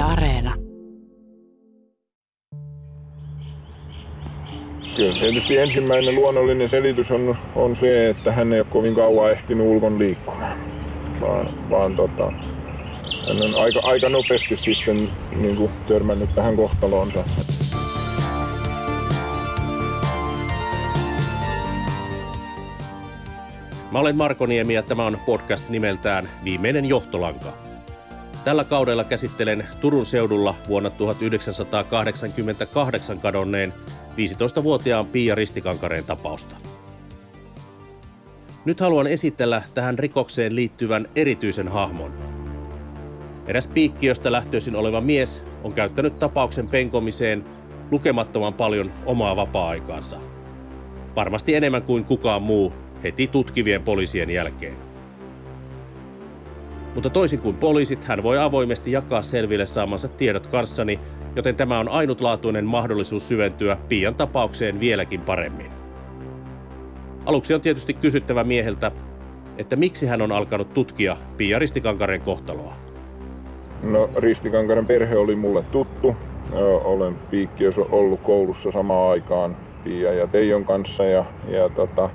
Yle Areena. Kyllä tietysti ensimmäinen luonnollinen selitys on, on se, että hän ei ole kovin kauan ehtinyt ulkon liikkumaan, vaan, vaan tota, hän on aika, aika nopeasti sitten niin kuin, törmännyt tähän kohtaloonsa. Mä olen Marko Niemi ja tämä on podcast nimeltään Viimeinen johtolanka. Tällä kaudella käsittelen Turun seudulla vuonna 1988 kadonneen 15-vuotiaan Pia Ristikankareen tapausta. Nyt haluan esitellä tähän rikokseen liittyvän erityisen hahmon. Eräs piikkiöstä lähtöisin oleva mies on käyttänyt tapauksen penkomiseen lukemattoman paljon omaa vapaa-aikaansa. Varmasti enemmän kuin kukaan muu heti tutkivien poliisien jälkeen. Mutta toisin kuin poliisit, hän voi avoimesti jakaa selville saamansa tiedot kanssani, joten tämä on ainutlaatuinen mahdollisuus syventyä Pian tapaukseen vieläkin paremmin. Aluksi on tietysti kysyttävä mieheltä, että miksi hän on alkanut tutkia Pia Ristikankaren kohtaloa. No Ristikankaren perhe oli mulle tuttu. Olen piikkiössä ollut koulussa samaan aikaan Pia ja Teijon kanssa ja, ja tota,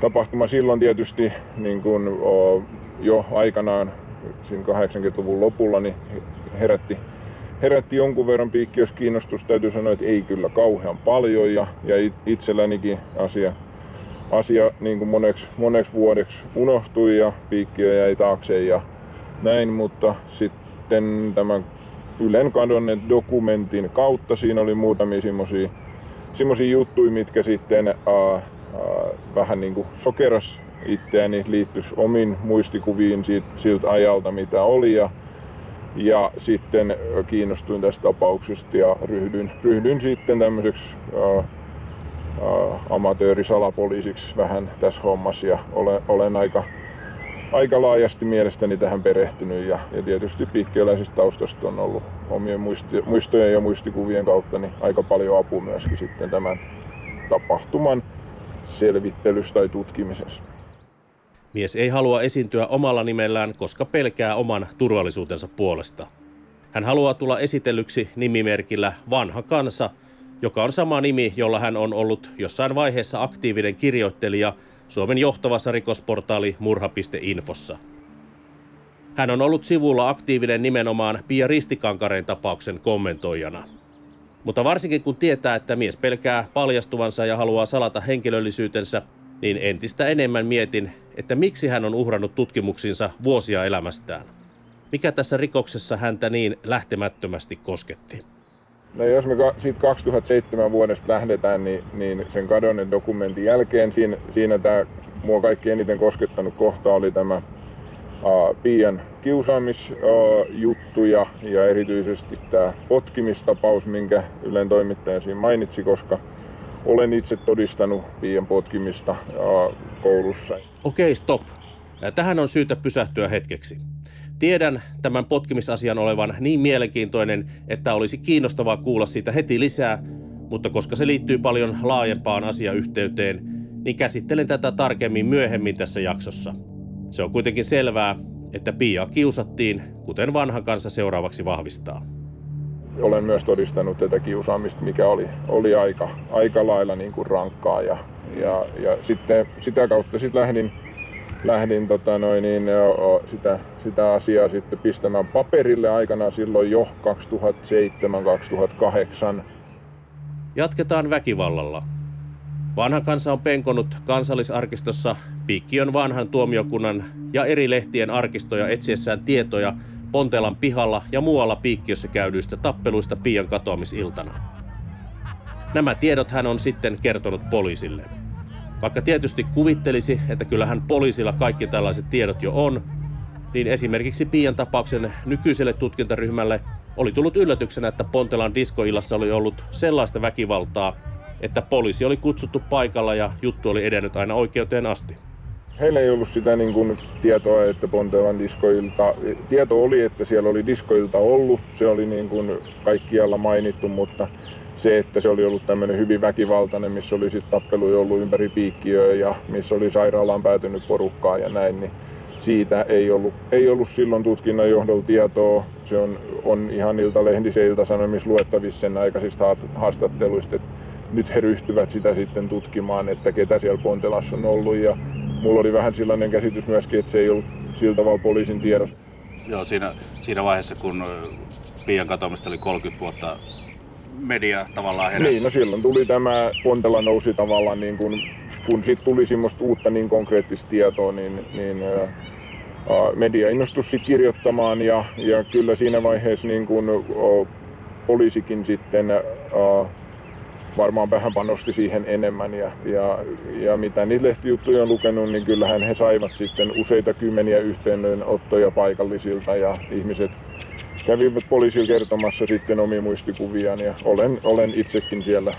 tapahtuma silloin tietysti niin kuin, o, jo aikanaan siinä 80-luvun lopulla niin herätti, herätti jonkun verran piikkiös kiinnostus. Täytyy sanoa, että ei kyllä kauhean paljon ja, ja itsellänikin asia, asia niin kuin moneksi, moneksi vuodeksi unohtui ja piikkiö jäi taakse ja näin, mutta sitten tämän Ylen kadonneen dokumentin kautta siinä oli muutamia semmoisia juttuja, mitkä sitten uh, vähän niin kuin sokeras itseäni, liittyisi omin muistikuviin siitä, siltä ajalta, mitä oli. Ja, ja sitten kiinnostuin tästä tapauksesta ja ryhdyin, ryhdyin sitten tämmöiseksi amatöörisalapoliisiksi vähän tässä hommassa ja olen, olen aika, aika laajasti mielestäni tähän perehtynyt ja, ja tietysti piikkiöläisestä taustasta on ollut omien muisti, muistojen ja muistikuvien kautta niin aika paljon apua myöskin sitten tämän tapahtuman selvittelyssä tai tutkimisessa. Mies ei halua esiintyä omalla nimellään, koska pelkää oman turvallisuutensa puolesta. Hän haluaa tulla esitellyksi nimimerkillä Vanha Kansa, joka on sama nimi, jolla hän on ollut jossain vaiheessa aktiivinen kirjoittelija Suomen johtavassa rikosportaali murha.infossa. Hän on ollut sivulla aktiivinen nimenomaan Pia Ristikankareen tapauksen kommentoijana – mutta varsinkin kun tietää, että mies pelkää paljastuvansa ja haluaa salata henkilöllisyytensä, niin entistä enemmän mietin, että miksi hän on uhrannut tutkimuksinsa vuosia elämästään. Mikä tässä rikoksessa häntä niin lähtemättömästi kosketti? No jos me siitä 2007 vuodesta lähdetään, niin, niin sen kadonneen dokumentin jälkeen siinä, siinä tämä mua kaikki eniten koskettanut kohta oli tämä Pian kiusaamisjuttu ja, ja erityisesti tämä potkimistapaus, minkä Ylen toimittaja siinä mainitsi, koska olen itse todistanut Pian potkimista koulussa. Okei, stop. Tähän on syytä pysähtyä hetkeksi. Tiedän tämän potkimisasian olevan niin mielenkiintoinen, että olisi kiinnostavaa kuulla siitä heti lisää, mutta koska se liittyy paljon laajempaan asiayhteyteen, niin käsittelen tätä tarkemmin myöhemmin tässä jaksossa. Se on kuitenkin selvää, että Pia kiusattiin, kuten vanha kansa seuraavaksi vahvistaa. Olen myös todistanut tätä kiusaamista, mikä oli, oli aika, aika lailla niin kuin rankkaa. Ja, ja, ja sitten sitä kautta sitten lähdin, lähdin tota noin, niin, sitä, sitä asiaa sitten pistämään paperille aikana silloin jo 2007-2008. Jatketaan väkivallalla. Vanha kansa on penkonut kansallisarkistossa Piikkiön vanhan tuomiokunnan ja eri lehtien arkistoja etsiessään tietoja Pontelan pihalla ja muualla Piikkiössä käydyistä tappeluista Pian katoamisiltana. Nämä tiedot hän on sitten kertonut poliisille. Vaikka tietysti kuvittelisi, että kyllähän poliisilla kaikki tällaiset tiedot jo on, niin esimerkiksi Pian tapauksen nykyiselle tutkintaryhmälle oli tullut yllätyksenä, että Pontelan diskoillassa oli ollut sellaista väkivaltaa, että poliisi oli kutsuttu paikalla ja juttu oli edennyt aina oikeuteen asti. Heillä ei ollut sitä niin kuin, tietoa, että Pontevan diskoilta, tieto oli, että siellä oli diskoilta ollut, se oli niin kuin kaikkialla mainittu, mutta se, että se oli ollut tämmöinen hyvin väkivaltainen, missä oli sitten tappeluja ollut ympäri piikkiöä ja missä oli sairaalaan päätynyt porukkaa ja näin, niin siitä ei ollut, ei ollut silloin tutkinnan johdolla tietoa. Se on, on ihan iltalehdissä ja iltasanomissa luettavissa sen aikaisista haastatteluista, että nyt he ryhtyvät sitä sitten tutkimaan, että ketä siellä Pontelassa on ollut. Ja mulla oli vähän sellainen käsitys myöskin, että se ei ollut sillä tavalla poliisin tiedossa. Joo, siinä, siinä vaiheessa kun Pian katoamista oli 30 vuotta media tavallaan heräsi. Niin, no silloin tuli tämä, Pontela nousi tavallaan niin kuin, kun sitten tuli semmoista uutta niin konkreettista tietoa, niin, niin ää, media innostui kirjoittamaan ja, ja kyllä siinä vaiheessa niin kuin, poliisikin sitten ää, varmaan vähän panosti siihen enemmän ja, ja, ja mitä niitä lehtijuttuja on lukenut, niin kyllähän he saivat sitten useita kymmeniä yhteydenottoja paikallisilta ja ihmiset kävivät poliisilla kertomassa sitten omia muistikuviaan ja olen, olen itsekin siellä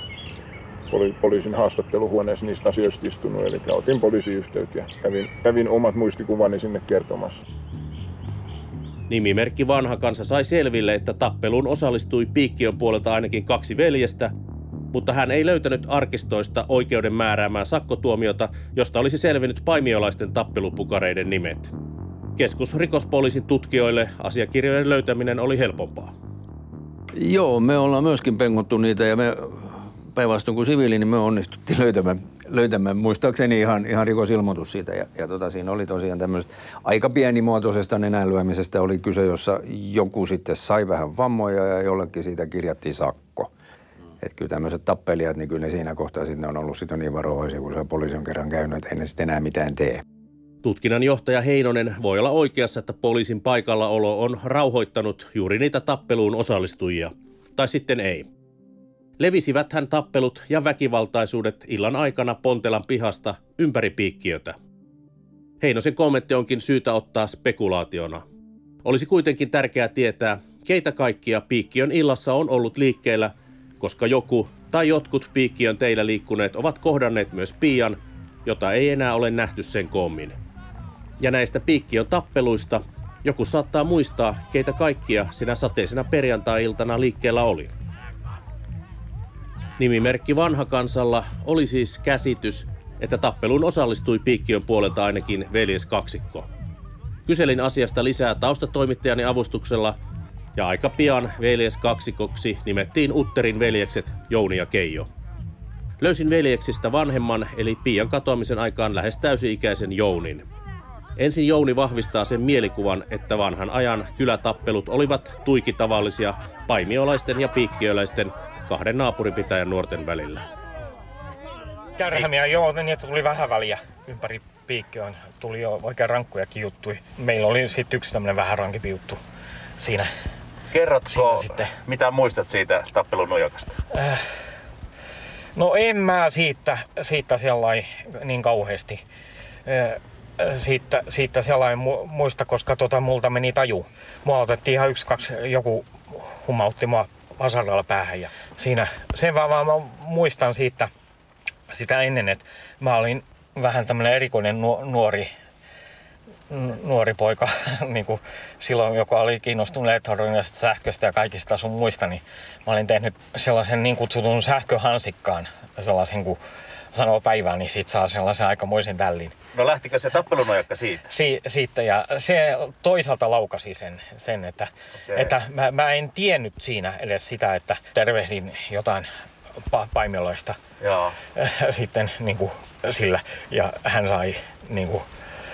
poli, poliisin haastatteluhuoneessa niistä asioista istunut, eli otin poliisiyhteyttä ja kävin, kävin omat muistikuvani sinne kertomassa. Nimimerkki Vanha kansa sai selville, että tappeluun osallistui Piikkiön puolelta ainakin kaksi veljestä, mutta hän ei löytänyt arkistoista oikeuden määräämää sakkotuomiota, josta olisi selvinnyt paimiolaisten tappelupukareiden nimet. Keskusrikospoliisin tutkijoille asiakirjojen löytäminen oli helpompaa. Joo, me ollaan myöskin pengottu niitä ja me päinvastoin kuin siviili, niin me onnistuttiin löytämään, löytämään muistaakseni ihan, ihan rikosilmoitus siitä. Ja, ja tota, siinä oli tosiaan tämmöistä aika pienimuotoisesta nenänlyömisestä oli kyse, jossa joku sitten sai vähän vammoja ja jollekin siitä kirjattiin sakko. Että kyllä tämmöiset tappelijat, niin kyllä ne siinä kohtaa sitten on ollut sitten niin varovaisia, kun se poliisi on kerran käynyt, että ei ne sitten enää mitään tee. Tutkinnan johtaja Heinonen voi olla oikeassa, että poliisin paikallaolo on rauhoittanut juuri niitä tappeluun osallistujia. Tai sitten ei. Levisivät hän tappelut ja väkivaltaisuudet illan aikana Pontelan pihasta ympäri piikkiötä. Heinosen kommentti onkin syytä ottaa spekulaationa. Olisi kuitenkin tärkeää tietää, keitä kaikkia piikkiön illassa on ollut liikkeellä, koska joku tai jotkut piikkiön teillä liikkuneet ovat kohdanneet myös Pian, jota ei enää ole nähty sen kommin. Ja näistä piikkiön tappeluista joku saattaa muistaa, keitä kaikkia sinä sateisena perjantai-iltana liikkeellä oli. Nimimerkki vanha kansalla oli siis käsitys, että tappeluun osallistui piikkiön puolelta ainakin veljes kaksikko. Kyselin asiasta lisää taustatoimittajani avustuksella ja aika pian veljes kaksikoksi nimettiin Utterin veljekset Jouni ja Keijo. Löysin veljeksistä vanhemman eli Pian katoamisen aikaan lähes täysi-ikäisen Jounin. Ensin Jouni vahvistaa sen mielikuvan, että vanhan ajan kylätappelut olivat tuiki tavallisia paimiolaisten ja piikkiöläisten kahden naapuripitäjän nuorten välillä. Kärhämiä joo, niin että tuli vähän väliä ympäri piikkiön. Tuli jo oikein rankkujakin juttuja. Meillä oli sitten yksi tämmöinen vähän rankimpi juttu siinä. Kerrotko, sitten. mitä muistat siitä tappelun nojakasta? Äh, no en mä siitä, siitä sellainen niin kauheasti. Äh, siitä, siitä sellainen muista, koska tota, multa meni taju. Mua otettiin ihan yksi, kaksi, joku humautti mua vasaralla päähän. Ja siinä, sen vaan, vaan mä muistan siitä sitä ennen, että mä olin vähän tämmöinen erikoinen nuori, nuori poika, niin kuin silloin, joka oli kiinnostunut elektroniasta sähköstä ja kaikista sun muista, niin mä olin tehnyt sellaisen niin kutsutun sähköhansikkaan, sellaisen kuin sanoo päivään, niin sit saa sellaisen aikamoisen tällin. No lähtikö se tappelunojakka siitä? Si- siitä ja se toisaalta laukasi sen, sen että, okay. että mä, mä, en tiennyt siinä edes sitä, että tervehdin jotain pa- paimioloista Joo. sitten niin kuin, sillä ja hän sai niin kuin,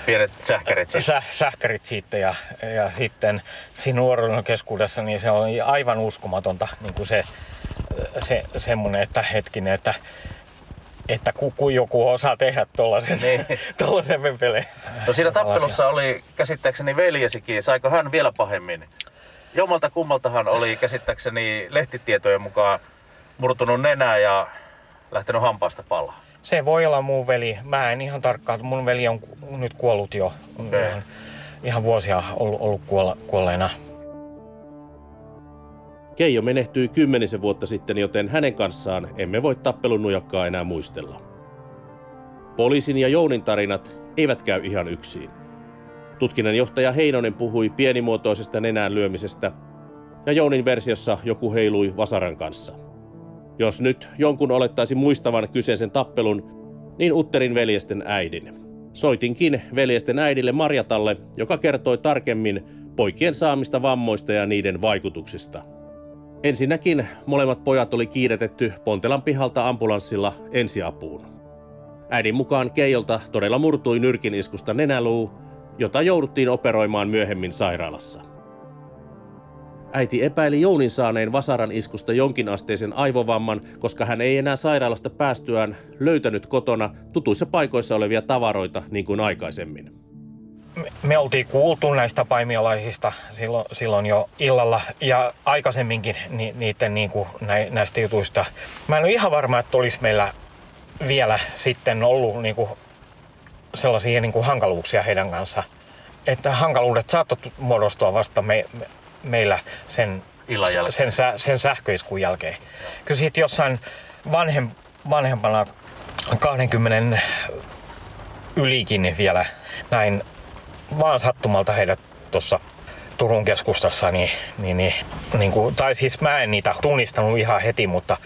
Pienet sähkärit siitä. Sä, sähkärit siitä ja, ja sitten siinä nuoruuden keskuudessa niin se oli aivan uskomatonta niin kuin se, se semmoinen, että hetkinen, että että kuku joku osaa tehdä tuollaisen niin. pele. No siinä tappelussa oli käsittääkseni veljesikin. Saiko hän vielä pahemmin? Jommalta kummaltahan oli käsittääkseni lehtitietojen mukaan murtunut nenää ja lähtenyt hampaasta palaa. Se voi olla mun veli. Mä en ihan tarkkaan. Mun veli on nyt kuollut jo. Okay. Ihan, ihan vuosia ollut, ollut kuolleena. Keijo menehtyi kymmenisen vuotta sitten, joten hänen kanssaan emme voi tappelun nujakkaa enää muistella. Poliisin ja Jounin tarinat eivät käy ihan yksin. Tutkinnanjohtaja Heinonen puhui pienimuotoisesta nenään lyömisestä, ja Jounin versiossa joku heilui vasaran kanssa. Jos nyt jonkun olettaisi muistavan kyseisen tappelun, niin Utterin veljesten äidin. Soitinkin veljesten äidille Marjatalle, joka kertoi tarkemmin poikien saamista vammoista ja niiden vaikutuksista. Ensinnäkin molemmat pojat oli kiiretetty Pontelan pihalta ambulanssilla ensiapuun. Äidin mukaan Keijolta todella murtui nyrkin iskusta nenäluu, jota jouduttiin operoimaan myöhemmin sairaalassa. Äiti epäili Jounin saaneen vasaran iskusta jonkinasteisen aivovamman, koska hän ei enää sairaalasta päästyään löytänyt kotona tutuissa paikoissa olevia tavaroita niin kuin aikaisemmin. Me, me oltiin kuultu näistä paimiolaisista silloin, silloin jo illalla ja aikaisemminkin ni, niiden niin kuin näistä jutuista. Mä en ole ihan varma, että olisi meillä vielä sitten ollut niin kuin sellaisia niin kuin hankaluuksia heidän kanssa. Että hankaluudet saattavat muodostua vasta me, me, meillä sen, sen, sen, sen sähköiskun jälkeen. Kyllä siitä jossain vanhem, vanhempana 20 ylikin vielä näin vaan sattumalta heidät tuossa Turun keskustassa, niin, niin, niin, niin kuin, tai siis mä en niitä tunnistanut ihan heti, mutta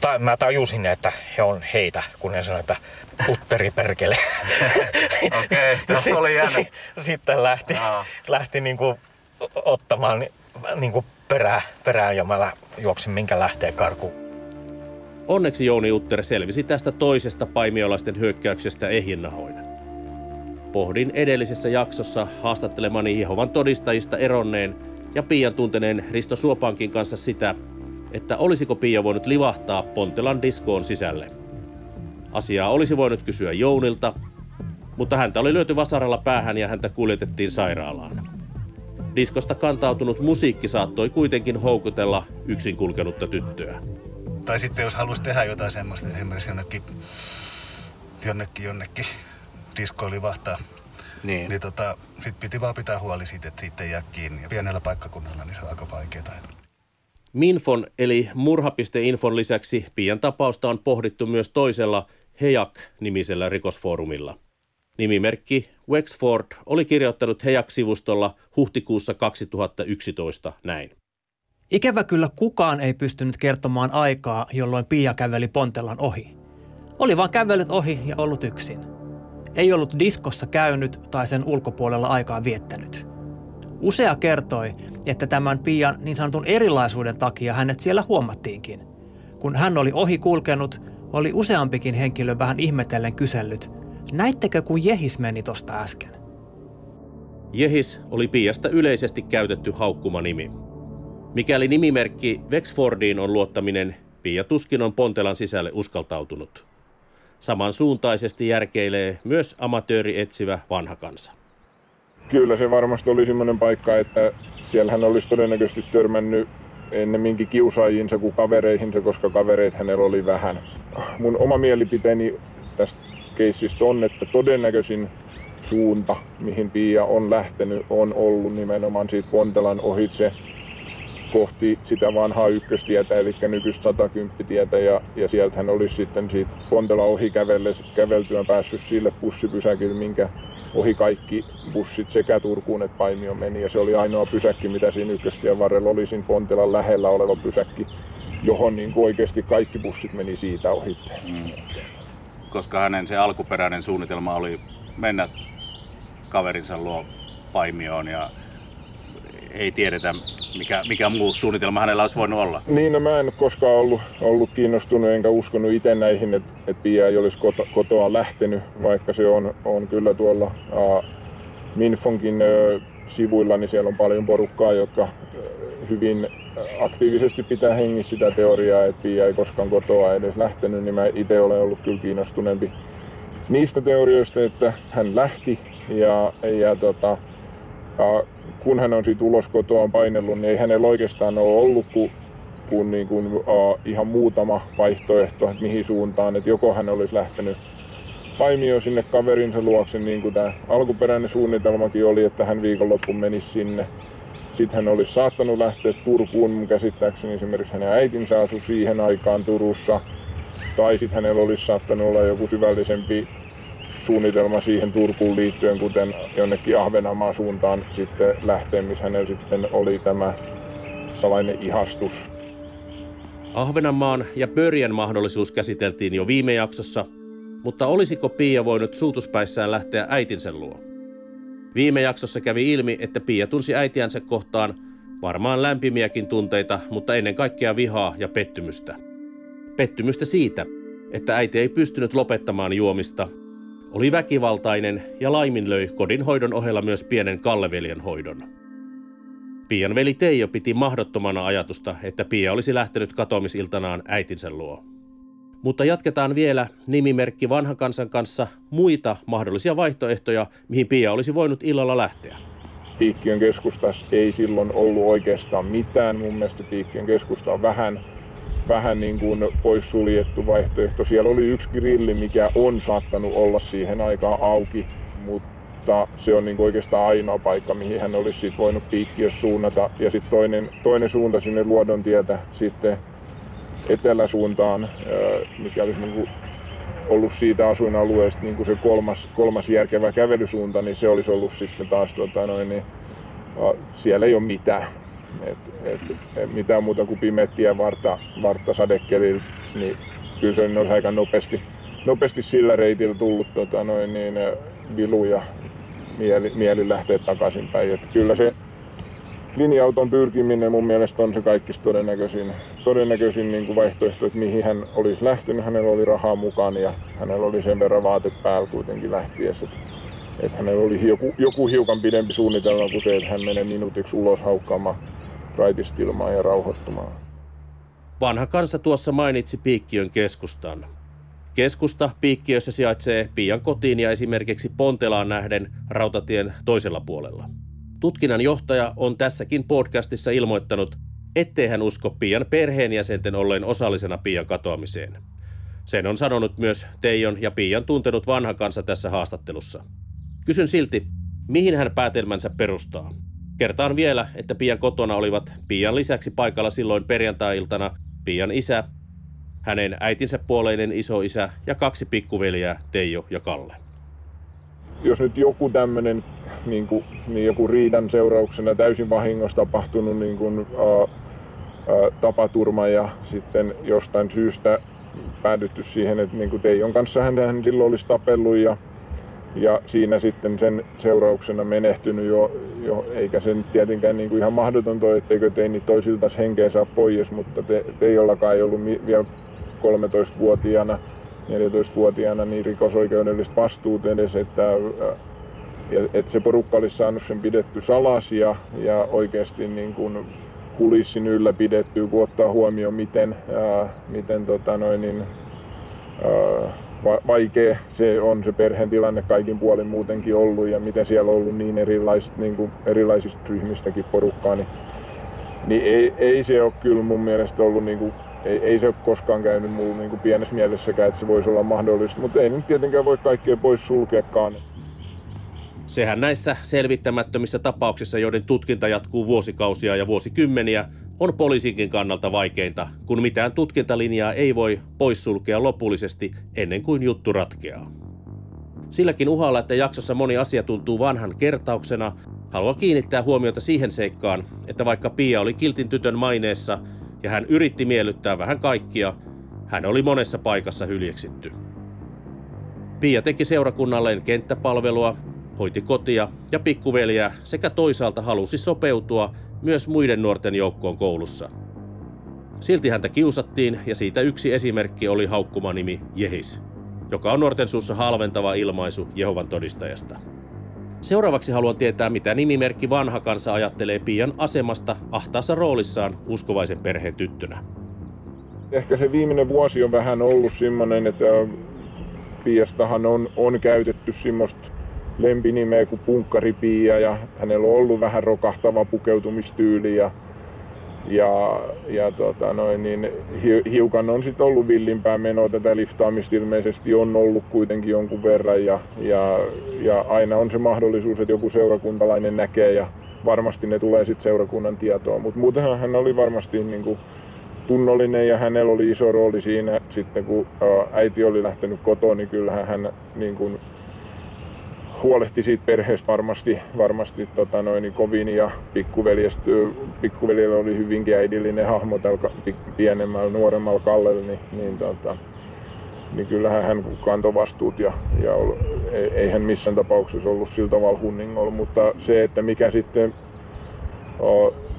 ta, mä tajusin, että he on heitä, kun he sanoivat, että putteri perkele. Okei, okay, oli jännä. Sitten lähti, lähti niin kuin ottamaan niin kuin perää, perään ja mä juoksin minkä lähtee karkuun. Onneksi Jouni Utter selvisi tästä toisesta paimiolaisten hyökkäyksestä ehjinnahoin. Pohdin edellisessä jaksossa haastattelemani Jehovan todistajista eronneen ja Pian tunteneen Risto Suopankin kanssa sitä, että olisiko Pia voinut livahtaa Pontelan diskoon sisälle. Asiaa olisi voinut kysyä Jounilta, mutta häntä oli lyöty vasaralla päähän ja häntä kuljetettiin sairaalaan. Diskosta kantautunut musiikki saattoi kuitenkin houkutella yksin kulkenutta tyttöä. Tai sitten jos haluaisi tehdä jotain semmoista, esimerkiksi jonnekin, jonnekin, jonnekin diskoon livahtaa, niin, niin tota, sit piti vaan pitää huoli siitä, että siitä ei jää kiinni. Ja pienellä paikkakunnalla niin se on aika vaikeaa. Minfon eli murha.infon lisäksi Pian tapausta on pohdittu myös toisella Hejak-nimisellä rikosfoorumilla. Nimimerkki Wexford oli kirjoittanut Hejak-sivustolla huhtikuussa 2011 näin. Ikävä kyllä kukaan ei pystynyt kertomaan aikaa, jolloin Pia käveli Pontelan ohi. Oli vaan kävellyt ohi ja ollut yksin. Ei ollut diskossa käynyt tai sen ulkopuolella aikaa viettänyt. Usea kertoi, että tämän Pian niin sanotun erilaisuuden takia hänet siellä huomattiinkin. Kun hän oli ohi kulkenut, oli useampikin henkilö vähän ihmetellen kysellyt, näittekö kun Jehis meni tosta äsken? Jehis oli Piasta yleisesti käytetty haukkuma nimi. Mikäli nimimerkki Wexfordiin on luottaminen, Pia tuskin on Pontelan sisälle uskaltautunut. Samansuuntaisesti järkeilee myös amatööri etsivä vanha kansa. Kyllä se varmasti oli semmoinen paikka, että siellä hän olisi todennäköisesti törmännyt ennemminkin kiusaajiinsa kuin kavereihinsa, koska kavereit hänellä oli vähän. Mun oma mielipiteeni tästä keissistä on, että todennäköisin suunta, mihin Pia on lähtenyt, on ollut nimenomaan siitä Pontelan ohitse kohti sitä vanhaa ykköstietä, eli nykyistä 110 tietä, ja, ja sieltä hän olisi sitten siitä Pontela ohi käveltyä päässyt sille bussipysäkille, minkä ohi kaikki bussit sekä Turkuun että Paimio meni. Ja se oli ainoa pysäkki, mitä siinä ykköstien varrella oli siinä Pontelan lähellä oleva pysäkki, johon niin oikeasti kaikki bussit meni siitä ohi. Mm. Koska hänen se alkuperäinen suunnitelma oli mennä kaverinsa luo Paimioon ja ei tiedetä, mikä, mikä muu suunnitelma hänellä olisi voinut olla. Niin, no mä en koskaan ollut, ollut kiinnostunut enkä uskonut itse näihin, että et Pia ei olisi koto, kotoa lähtenyt, vaikka se on, on kyllä tuolla uh, Minfonkin uh, sivuilla, niin siellä on paljon porukkaa, jotka hyvin aktiivisesti pitää hengissä sitä teoriaa, että Pia ei koskaan kotoa edes lähtenyt, niin mä itse olen ollut kyllä kiinnostuneempi niistä teorioista, että hän lähti ja, ja tota, kun hän on siitä ulos kotoaan painellut, niin ei hänellä oikeastaan ole ollut kuin, kuin, niin kuin uh, ihan muutama vaihtoehto, että mihin suuntaan. Että joko hän olisi lähtenyt paimio sinne kaverinsa luokse, niin kuin tämä alkuperäinen suunnitelmakin oli, että hän viikonloppuun menisi sinne. Sitten hän olisi saattanut lähteä Turkuun, mun käsittääkseni esimerkiksi hänen äitinsä asui siihen aikaan Turussa. Tai sitten hänellä olisi saattanut olla joku syvällisempi suunnitelma siihen Turkuun liittyen, kuten jonnekin Ahvenanmaan suuntaan sitten lähteen, missä hänellä sitten oli tämä salainen ihastus. Ahvenanmaan ja Pörjen mahdollisuus käsiteltiin jo viime jaksossa, Mutta olisiko Pia voinut suutuspäissään lähteä äitinsä luo? Viime jaksossa kävi ilmi, että Pia tunsi äitiänsä kohtaan varmaan lämpimiäkin tunteita, mutta ennen kaikkea vihaa ja pettymystä. Pettymystä siitä, että äiti ei pystynyt lopettamaan juomista, oli väkivaltainen ja laiminlöi kodin hoidon ohella myös pienen Kalleveljen hoidon. Pian veli Teijo piti mahdottomana ajatusta, että Pia olisi lähtenyt katoamisiltanaan äitinsä luo. Mutta jatketaan vielä nimimerkki vanha kansan kanssa muita mahdollisia vaihtoehtoja, mihin Pia olisi voinut illalla lähteä. Piikkiön keskustassa ei silloin ollut oikeastaan mitään. Mun mielestä Piikkiön keskusta on vähän, vähän niin kuin poissuljettu vaihtoehto. Siellä oli yksi grilli, mikä on saattanut olla siihen aikaan auki, mutta se on niin kuin oikeastaan ainoa paikka, mihin hän olisi sit voinut Piikkiössä suunnata. Ja sitten toinen, toinen suunta sinne Luodon tietä sitten eteläsuuntaan, mikä olisi niin kuin ollut siitä asuinalueesta niin kuin se kolmas, kolmas järkevä kävelysuunta, niin se olisi ollut sitten taas, tota noin, niin, siellä ei ole mitään. Et, et, et mitään muuta kuin pimettiä varta, varta sadekelillä, niin kyllä se olisi aika nopeasti, nopeasti sillä reitillä tullut tota noin, niin, vilu ja mieli, mieli lähteä takaisinpäin. Et kyllä se linja-auton pyrkiminen mun mielestä on se kaikista todennäköisin, todennäköisin niin kuin vaihtoehto, että mihin hän olisi lähtenyt. Hänellä oli rahaa mukaan ja hänellä oli sen verran vaatet päällä kuitenkin lähtiessä. Että, että hänellä oli joku, joku hiukan pidempi suunnitelma kuin se, että hän menee minuutiksi ulos haukkaamaan raitistilmaa ja rauhoittumaan. Vanha kansa tuossa mainitsi Piikkiön keskustan. Keskusta Piikkiössä sijaitsee Pian kotiin ja esimerkiksi Pontelaan nähden rautatien toisella puolella. Tutkinnan johtaja on tässäkin podcastissa ilmoittanut, ettei hän usko Pian perheenjäsenten olleen osallisena Pian katoamiseen. Sen on sanonut myös Teijon ja Pian tuntenut vanha kansa tässä haastattelussa. Kysyn silti, mihin hän päätelmänsä perustaa. Kertaan vielä, että Pian kotona olivat Pian lisäksi paikalla silloin perjantai-iltana Pian isä, hänen äitinsä puoleinen isoisä ja kaksi pikkuveliä Teijo ja Kalle jos nyt joku tämmöinen niin kuin, niin joku riidan seurauksena täysin vahingossa tapahtunut niin kuin, ää, ää, tapaturma ja sitten jostain syystä päädytty siihen, että niin kuin Teijon kanssa hän, hän silloin olisi tapellut ja, ja siinä sitten sen seurauksena menehtynyt jo, jo eikä sen tietenkään niin kuin ihan mahdotonta, etteikö teini toisilta henkeä saa pois, mutta te, Teijollakaan ei ollut vielä 13-vuotiaana 14-vuotiaana niin rikosoikeudellista vastuut edes, että, että se porukka olisi saanut sen pidetty salas ja, oikeasti niin kuin kulissin ylläpidettyä, kun ottaa huomioon, miten, ää, miten tota noin, niin, ää, vaikea se on se perheen tilanne kaikin puolin muutenkin ollut ja miten siellä on ollut niin erilaiset, niin kuin erilaisista ryhmistäkin porukkaa, niin, niin ei, ei se ole kyllä mun mielestä ollut niin kuin ei, ei se ole koskaan käynyt mulla niin kuin pienessä mielessäkään, että se voisi olla mahdollista, mutta ei nyt tietenkään voi kaikkea pois sulkeakaan. Sehän näissä selvittämättömissä tapauksissa, joiden tutkinta jatkuu vuosikausia ja vuosikymmeniä, on poliisinkin kannalta vaikeinta, kun mitään tutkintalinjaa ei voi poissulkea lopullisesti ennen kuin juttu ratkeaa. Silläkin uhalla, että jaksossa moni asia tuntuu vanhan kertauksena, haluan kiinnittää huomiota siihen seikkaan, että vaikka Pia oli kiltin tytön maineessa – ja hän yritti miellyttää vähän kaikkia, hän oli monessa paikassa hyljeksitty. Pia teki seurakunnalleen kenttäpalvelua, hoiti kotia ja pikkuveliä sekä toisaalta halusi sopeutua myös muiden nuorten joukkoon koulussa. Silti häntä kiusattiin ja siitä yksi esimerkki oli haukkumanimi Jehis, joka on nuorten suussa halventava ilmaisu Jehovan todistajasta. Seuraavaksi haluan tietää, mitä nimimerkki vanha kansa ajattelee Pian asemasta ahtaassa roolissaan uskovaisen perheen tyttönä. Ehkä se viimeinen vuosi on vähän ollut semmoinen, että Piastahan on, on käytetty semmoista lempinimeä kuin Punkkari Pia ja hänellä on ollut vähän rokahtava pukeutumistyyli ja ja, ja tota noin, niin hiukan on sitten ollut villimpää menoa. Tätä liftaamista ilmeisesti on ollut kuitenkin jonkun verran ja, ja, ja aina on se mahdollisuus, että joku seurakuntalainen näkee ja varmasti ne tulee sitten seurakunnan tietoon. Mutta muutenhan hän oli varmasti niin kuin, tunnollinen ja hänellä oli iso rooli siinä sitten kun äiti oli lähtenyt kotoa, niin kyllähän hän niin kuin, huolehti siitä perheestä varmasti, varmasti tota noin, kovin ja pikkuveljellä oli hyvinkin äidillinen hahmo tällä pienemmällä, nuoremmalla Kallella, niin, niin tota, niin kyllähän hän kantoi vastuut ja, ja ei hän missään tapauksessa ollut sillä tavalla hunningolla, mutta se, että mikä sitten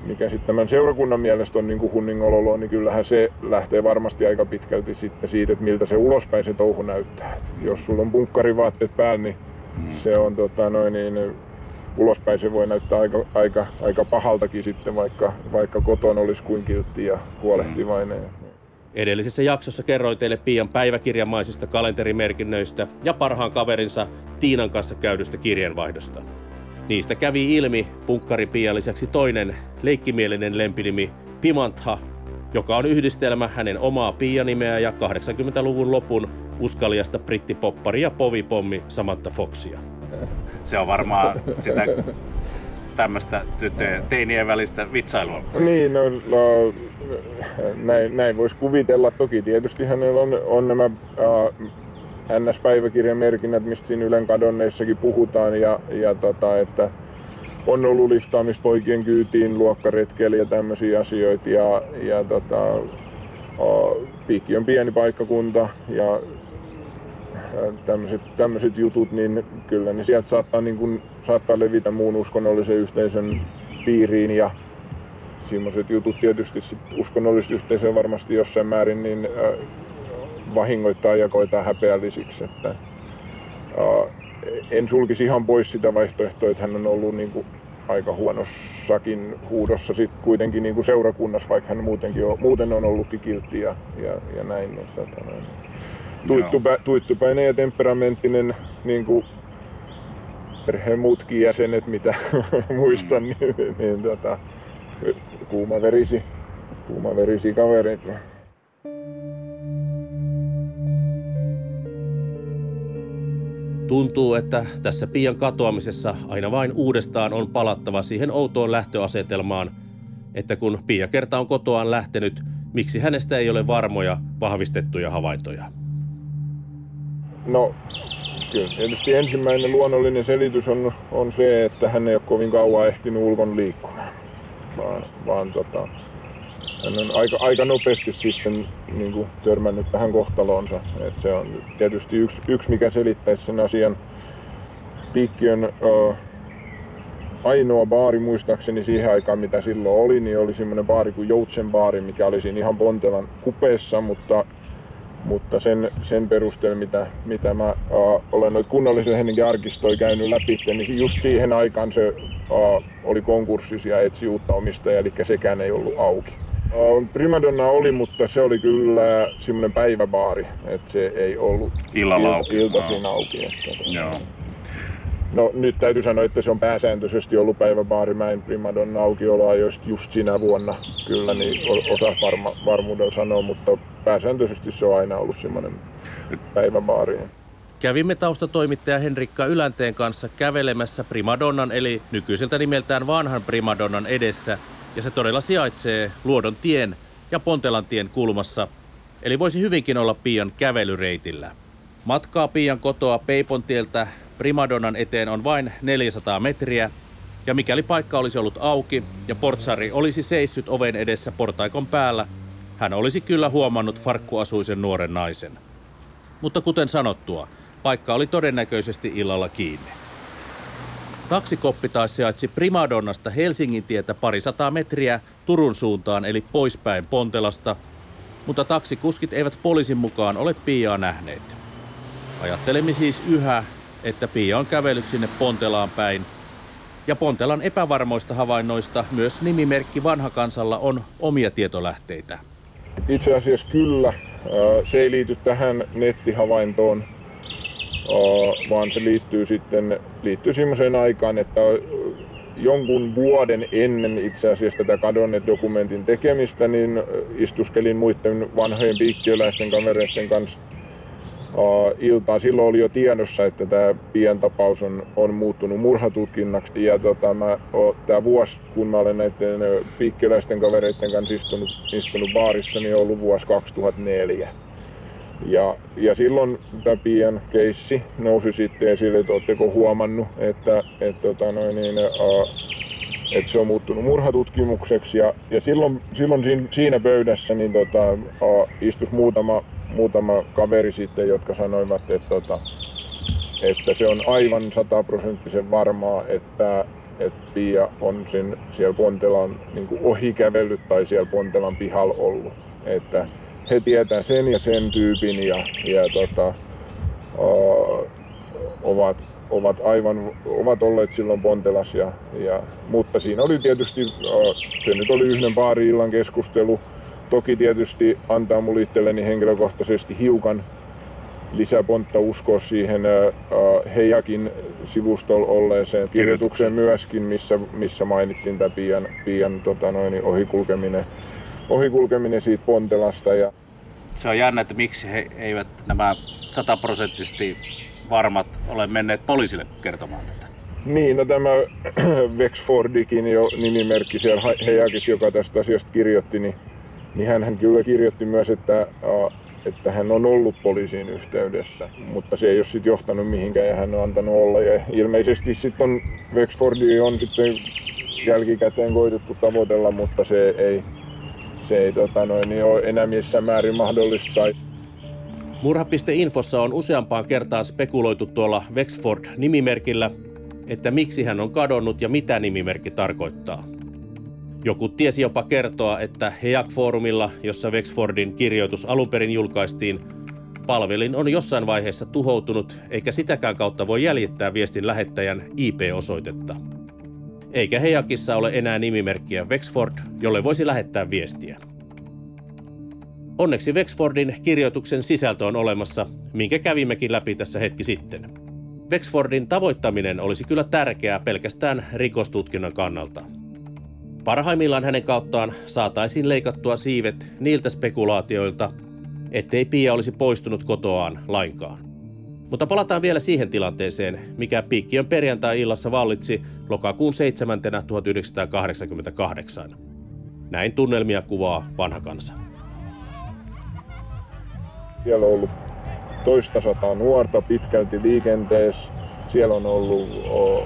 mikä sitten tämän seurakunnan mielestä on niin kuin niin kyllähän se lähtee varmasti aika pitkälti sitten siitä, että miltä se ulospäin se touhu näyttää. Et jos sulla on bunkkarivaatteet päällä, niin se on tota, noin, niin, ulospäin se voi näyttää aika, aika, aika pahaltakin sitten, vaikka, vaikka kotona olisi kuin kiltti ja huolehtivainen. Edellisessä jaksossa kerroin teille Pian päiväkirjamaisista kalenterimerkinnöistä ja parhaan kaverinsa Tiinan kanssa käydystä kirjanvaihdosta. Niistä kävi ilmi punkkari Pian lisäksi toinen leikkimielinen lempinimi Pimantha, joka on yhdistelmä hänen omaa Pia-nimeä ja 80-luvun lopun uskaliasta brittipopparia povipommi Samantha Foxia. Se on varmaan sitä tämmöistä tyttöjen teinien välistä vitsailua. Niin, no, no näin, näin voisi kuvitella. Toki tietysti hänellä on, on nämä uh, NS-päiväkirjan merkinnät, mistä siinä Ylen kadonneissakin puhutaan. Ja, ja tota, että on ollut liftaamispoikien kyytiin, luokkaretkeli ja tämmöisiä asioita. Ja, ja tota, uh, Piikki on pieni paikkakunta ja tämmöiset, jutut, niin kyllä ne sieltä saattaa, niin kuin, saattaa levitä muun uskonnollisen yhteisön piiriin ja semmoiset jutut tietysti uskonnolliset yhteisöä varmasti jossain määrin niin äh, vahingoittaa ja koetaan häpeällisiksi. Että, äh, en sulkisi ihan pois sitä vaihtoehtoa, että hän on ollut niin kuin, aika huonossakin huudossa sit kuitenkin niin kuin seurakunnassa, vaikka hän muutenkin on, muuten on ollutkin kiltti ja, ja, ja näin. Että, tota, noin tuittupä, tuittupäinen ja temperamenttinen niin kuin perheen muutkin jäsenet, mitä muistan, niin, niin, niin tota, kuumaverisi, kuumaverisi kaverit. Tuntuu, että tässä Pian katoamisessa aina vain uudestaan on palattava siihen outoon lähtöasetelmaan, että kun Pia kerta on kotoaan lähtenyt, miksi hänestä ei ole varmoja, vahvistettuja havaintoja. No, kyllä tietysti ensimmäinen luonnollinen selitys on, on se, että hän ei ole kovin kauan ehtinyt ulkon liikkumaan. Vaan, vaan tota, hän on aika, aika nopeasti sitten niin kuin, törmännyt tähän kohtaloonsa. Et se on tietysti yksi, yksi mikä selittäisi sen asian. Piikkiön ö, ainoa baari muistaakseni siihen aikaan, mitä silloin oli, niin oli semmoinen baari kuin Joutsen baari, mikä oli siinä ihan Pontelan kupeessa, mutta mutta sen, sen perusteella, mitä, mitä mä uh, olen noita kunnallisen Henningin arkistoja käynyt läpi, niin just siihen aikaan se uh, oli konkurssissa ja etsi uutta omistajaa, eli sekään ei ollut auki. Uh, Primadonna oli, mutta se oli kyllä semmoinen päiväbaari, että se ei ollut Illalla auki. iltaisin auki. Että, Joo. No nyt täytyy sanoa, että se on pääsääntöisesti ollut päiväbaari. Mä en Primadonna aukioloajoista just sinä vuonna kyllä, niin osas varma, varmuudella sanoa, mutta pääsääntöisesti se on aina ollut semmoinen päiväbaari. Kävimme taustatoimittaja Henrikka Ylänteen kanssa kävelemässä Primadonnan eli nykyiseltä nimeltään vanhan Primadonnan edessä ja se todella sijaitsee Luodon tien ja Pontelan tien kulmassa, eli voisi hyvinkin olla Pian kävelyreitillä. Matkaa Pian kotoa Peipontieltä Primadonnan eteen on vain 400 metriä, ja mikäli paikka olisi ollut auki ja portsari olisi seissyt oven edessä portaikon päällä, hän olisi kyllä huomannut farkkuasuisen nuoren naisen. Mutta kuten sanottua, paikka oli todennäköisesti illalla kiinni. Taksikoppi taas sijaitsi Primadonnasta Helsingin tietä parisataa metriä Turun suuntaan eli poispäin Pontelasta, mutta taksikuskit eivät poliisin mukaan ole Piaa nähneet. Ajattelemme siis yhä, että Pia on kävellyt sinne Pontelaan päin, ja Pontelan epävarmoista havainnoista myös nimimerkki Vanha kansalla on omia tietolähteitä. Itse asiassa kyllä. Se ei liity tähän nettihavaintoon, vaan se liittyy sitten liittyy sellaiseen aikaan, että jonkun vuoden ennen itse asiassa tätä kadonneet dokumentin tekemistä, niin istuskelin muiden vanhojen piikkiöläisten kavereiden kanssa iltaa. Silloin oli jo tiedossa, että tämä Pien tapaus on, on muuttunut murhatutkinnaksi. Ja tota, mä, tämä vuosi, kun mä olen näiden piikkiläisten kavereiden kanssa istunut, istunut baarissa, niin on ollut vuosi 2004. Ja, ja silloin tämä Pien keissi nousi sitten esille, että oletteko huomannut, että, että, tota noin, niin, uh, että se on muuttunut murhatutkimukseksi. Ja, ja silloin, silloin siinä pöydässä niin tota, istus muutama muutama kaveri sitten, jotka sanoivat, että, tota, että se on aivan sataprosenttisen varmaa, että, että Pia on sen siellä Pontelan niin ohikävellyt tai siellä Pontelan pihalla ollut. Että he tietää sen ja sen tyypin ja, ja tota, o, ovat, ovat, aivan, ovat olleet silloin Pontelas. Ja, ja, mutta siinä oli tietysti, se nyt oli yhden baari illan keskustelu. Toki tietysti antaa mulle itselleni henkilökohtaisesti hiukan lisäpontta uskoa siihen Heijakin sivustolla olleeseen kirjoitukseen myöskin, missä, missä mainittiin tämä Pian, Pian tota noin, ohikulkeminen, ohikulkeminen siitä Pontelasta. Ja... Se on jännä, että miksi he eivät nämä sataprosenttisesti varmat ole menneet poliisille kertomaan tätä. Niin, no tämä Wexfordikin jo nimimerkki siellä Heijakis, joka tästä asiasta kirjoitti, niin, niin hän kyllä kirjoitti myös, että että hän on ollut poliisiin yhteydessä, mutta se ei ole sitten johtanut mihinkään ja hän on antanut olla. Ja ilmeisesti sitten on, Wexfordi on sitten jälkikäteen koitettu tavoitella, mutta se ei, se ei tota noin, niin ole enää missään määrin mahdollista. Murha.infossa on useampaan kertaan spekuloitu tuolla Wexford-nimimerkillä, että miksi hän on kadonnut ja mitä nimimerkki tarkoittaa. Joku tiesi jopa kertoa, että HEAC-foorumilla, jossa Wexfordin kirjoitus alun perin julkaistiin, palvelin on jossain vaiheessa tuhoutunut, eikä sitäkään kautta voi jäljittää viestin lähettäjän IP-osoitetta. Eikä Heakissa ole enää nimimerkkiä Wexford, jolle voisi lähettää viestiä. Onneksi Wexfordin kirjoituksen sisältö on olemassa, minkä kävimmekin läpi tässä hetki sitten. Wexfordin tavoittaminen olisi kyllä tärkeää pelkästään rikostutkinnan kannalta – Parhaimmillaan hänen kauttaan saataisiin leikattua siivet niiltä spekulaatioilta, ettei Pia olisi poistunut kotoaan lainkaan. Mutta palataan vielä siihen tilanteeseen, mikä Piikkiön perjantai-illassa vallitsi lokakuun 7. 1988. Näin tunnelmia kuvaa vanha kansa. Siellä on ollut toista sataa nuorta pitkälti liikenteessä siellä on ollut,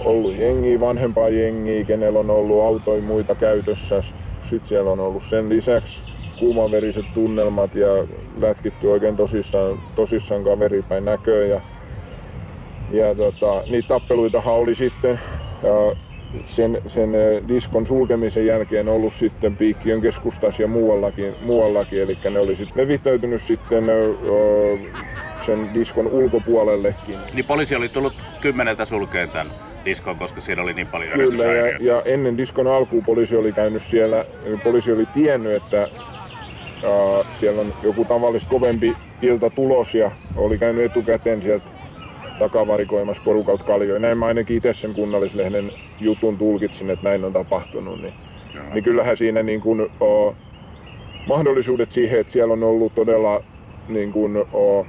ollut jengi, vanhempaa jengiä, kenellä on ollut autoja muita käytössä. Sitten siellä on ollut sen lisäksi kuumaveriset tunnelmat ja lätkitty oikein tosissaan, tosissaan kaveripäin näköön. Ja, ja tota, niitä tappeluitahan oli sitten ja sen, sen diskon sulkemisen jälkeen ollut sitten Piikkiön keskustassa ja muuallakin, muuallakin. eli ne oli sitten levittäytynyt sitten sen diskon ulkopuolellekin. Niin poliisi oli tullut kymmeneltä sulkeen tämän diskon, koska siellä oli niin paljon Kyllä, ja, ja, ennen diskon alkuun poliisi oli käynyt siellä, poliisi oli tiennyt, että uh, siellä on joku tavallista kovempi ilta tulos ja oli käynyt etukäteen sieltä takavarikoimassa porukalta kaljoja. Näin mä ainakin itse sen kunnallislehden jutun tulkitsin, että näin on tapahtunut. Niin, niin kyllähän siinä niin kuin, uh, mahdollisuudet siihen, että siellä on ollut todella niin kuin, uh,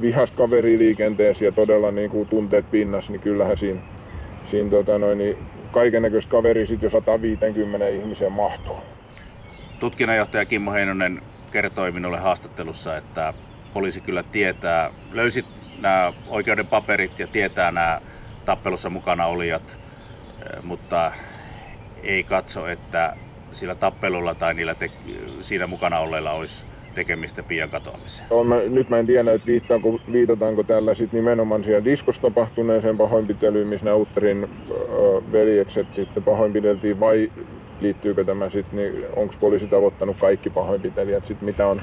vihasta kaveriliikenteessä ja todella niin kuin tunteet pinnassa, niin kyllähän siinä, siinä tota noin, niin näköistä kaveri sitten jo 150 ihmiseen mahtuu. Tutkinnanjohtaja Kimmo Heinonen kertoi minulle haastattelussa, että poliisi kyllä tietää, löysi nämä oikeuden paperit ja tietää nämä tappelussa mukana olijat, eh, mutta ei katso, että sillä tappelulla tai niillä te- siinä mukana olleilla olisi tekemistä pian katoamiseen? On, mä, nyt mä en tiedä, että viittaanko, viitataanko tällä sit nimenomaan siellä diskossa tapahtuneeseen pahoinpitelyyn, missä Nautterin äh, veljekset sitten pahoinpideltiin, vai liittyykö tämä sitten, niin onko poliisi tavoittanut kaikki pahoinpitelijät, sit mitä on,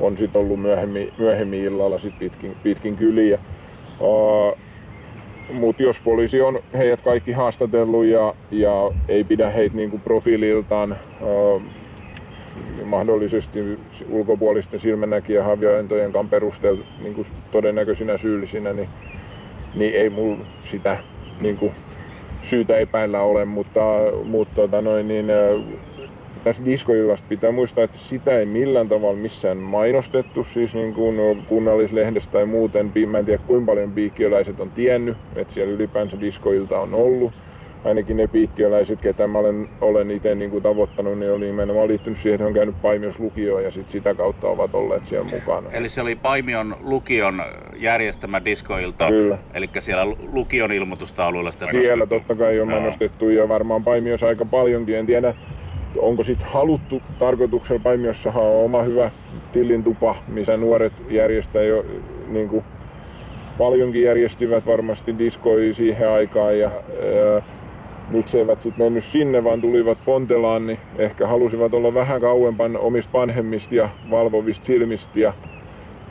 on sit ollut myöhemmin, myöhemmin illalla sit pitkin, pitkin kyliä. Uh, mutta jos poliisi on heidät kaikki haastatellut ja, ja ei pidä heitä niinku profiililtaan uh, mahdollisesti ulkopuolisten silmännäkijä havaintojen perusteella niin todennäköisinä syyllisinä, niin, niin ei mulla sitä niin kuin, syytä epäillä ole, mutta, mutta tota noin, niin, tässä diskoillasta pitää muistaa, että sitä ei millään tavalla missään mainostettu, siis niin kuin kunnallislehdestä tai muuten. Mä en tiedä kuinka paljon piikkiöläiset on tiennyt, että siellä ylipäänsä diskoilta on ollut ainakin ne piikkiöläiset, ketä mä olen, olen itse niin kuin tavoittanut, niin oli nimenomaan liittynyt siihen, että on käynyt Paimios lukioon ja sit sitä kautta ovat olleet siellä mukana. Eli se oli Paimion lukion järjestämä diskoilta, Kyllä. eli siellä lukion ilmoitustauluilla sitä Siellä nostettu. totta kai on mainostettu ja varmaan Paimios aika paljonkin, en tiedä onko sitten haluttu tarkoituksella Paimiossahan on oma hyvä tilintupa, missä nuoret järjestää jo niin kuin paljonkin järjestivät varmasti diskoi siihen aikaan ja ää, mikseivät sitten mennyt sinne, vaan tulivat Pontelaan, niin ehkä halusivat olla vähän kauempan omista vanhemmista ja valvovista silmistä. Ja,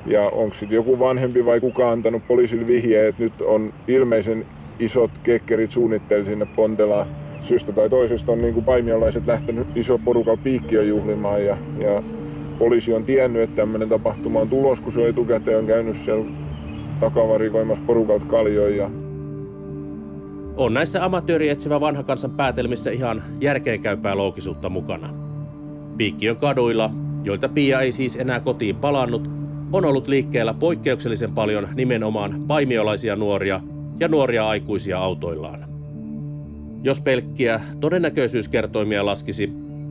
ja onko sitten joku vanhempi vai kuka antanut poliisille vihje, että nyt on ilmeisen isot kekkerit suunnitteli sinne Pontelaan. Syystä tai toisesta on niin kuin paimiolaiset lähtenyt iso porukalla piikkiä juhlimaan ja, ja poliisi on tiennyt, että tämmöinen tapahtuma on tulos, kun se on etukäteen käynyt siellä takavarikoimassa porukalta kaljoja. On näissä amatööri etsivä vanha kansan päätelmissä ihan järkeenkäypää loogisuutta mukana. Piikkiön kaduilla, joilta Pia ei siis enää kotiin palannut, on ollut liikkeellä poikkeuksellisen paljon nimenomaan paimiolaisia nuoria ja nuoria aikuisia autoillaan. Jos pelkkiä todennäköisyyskertoimia laskisi,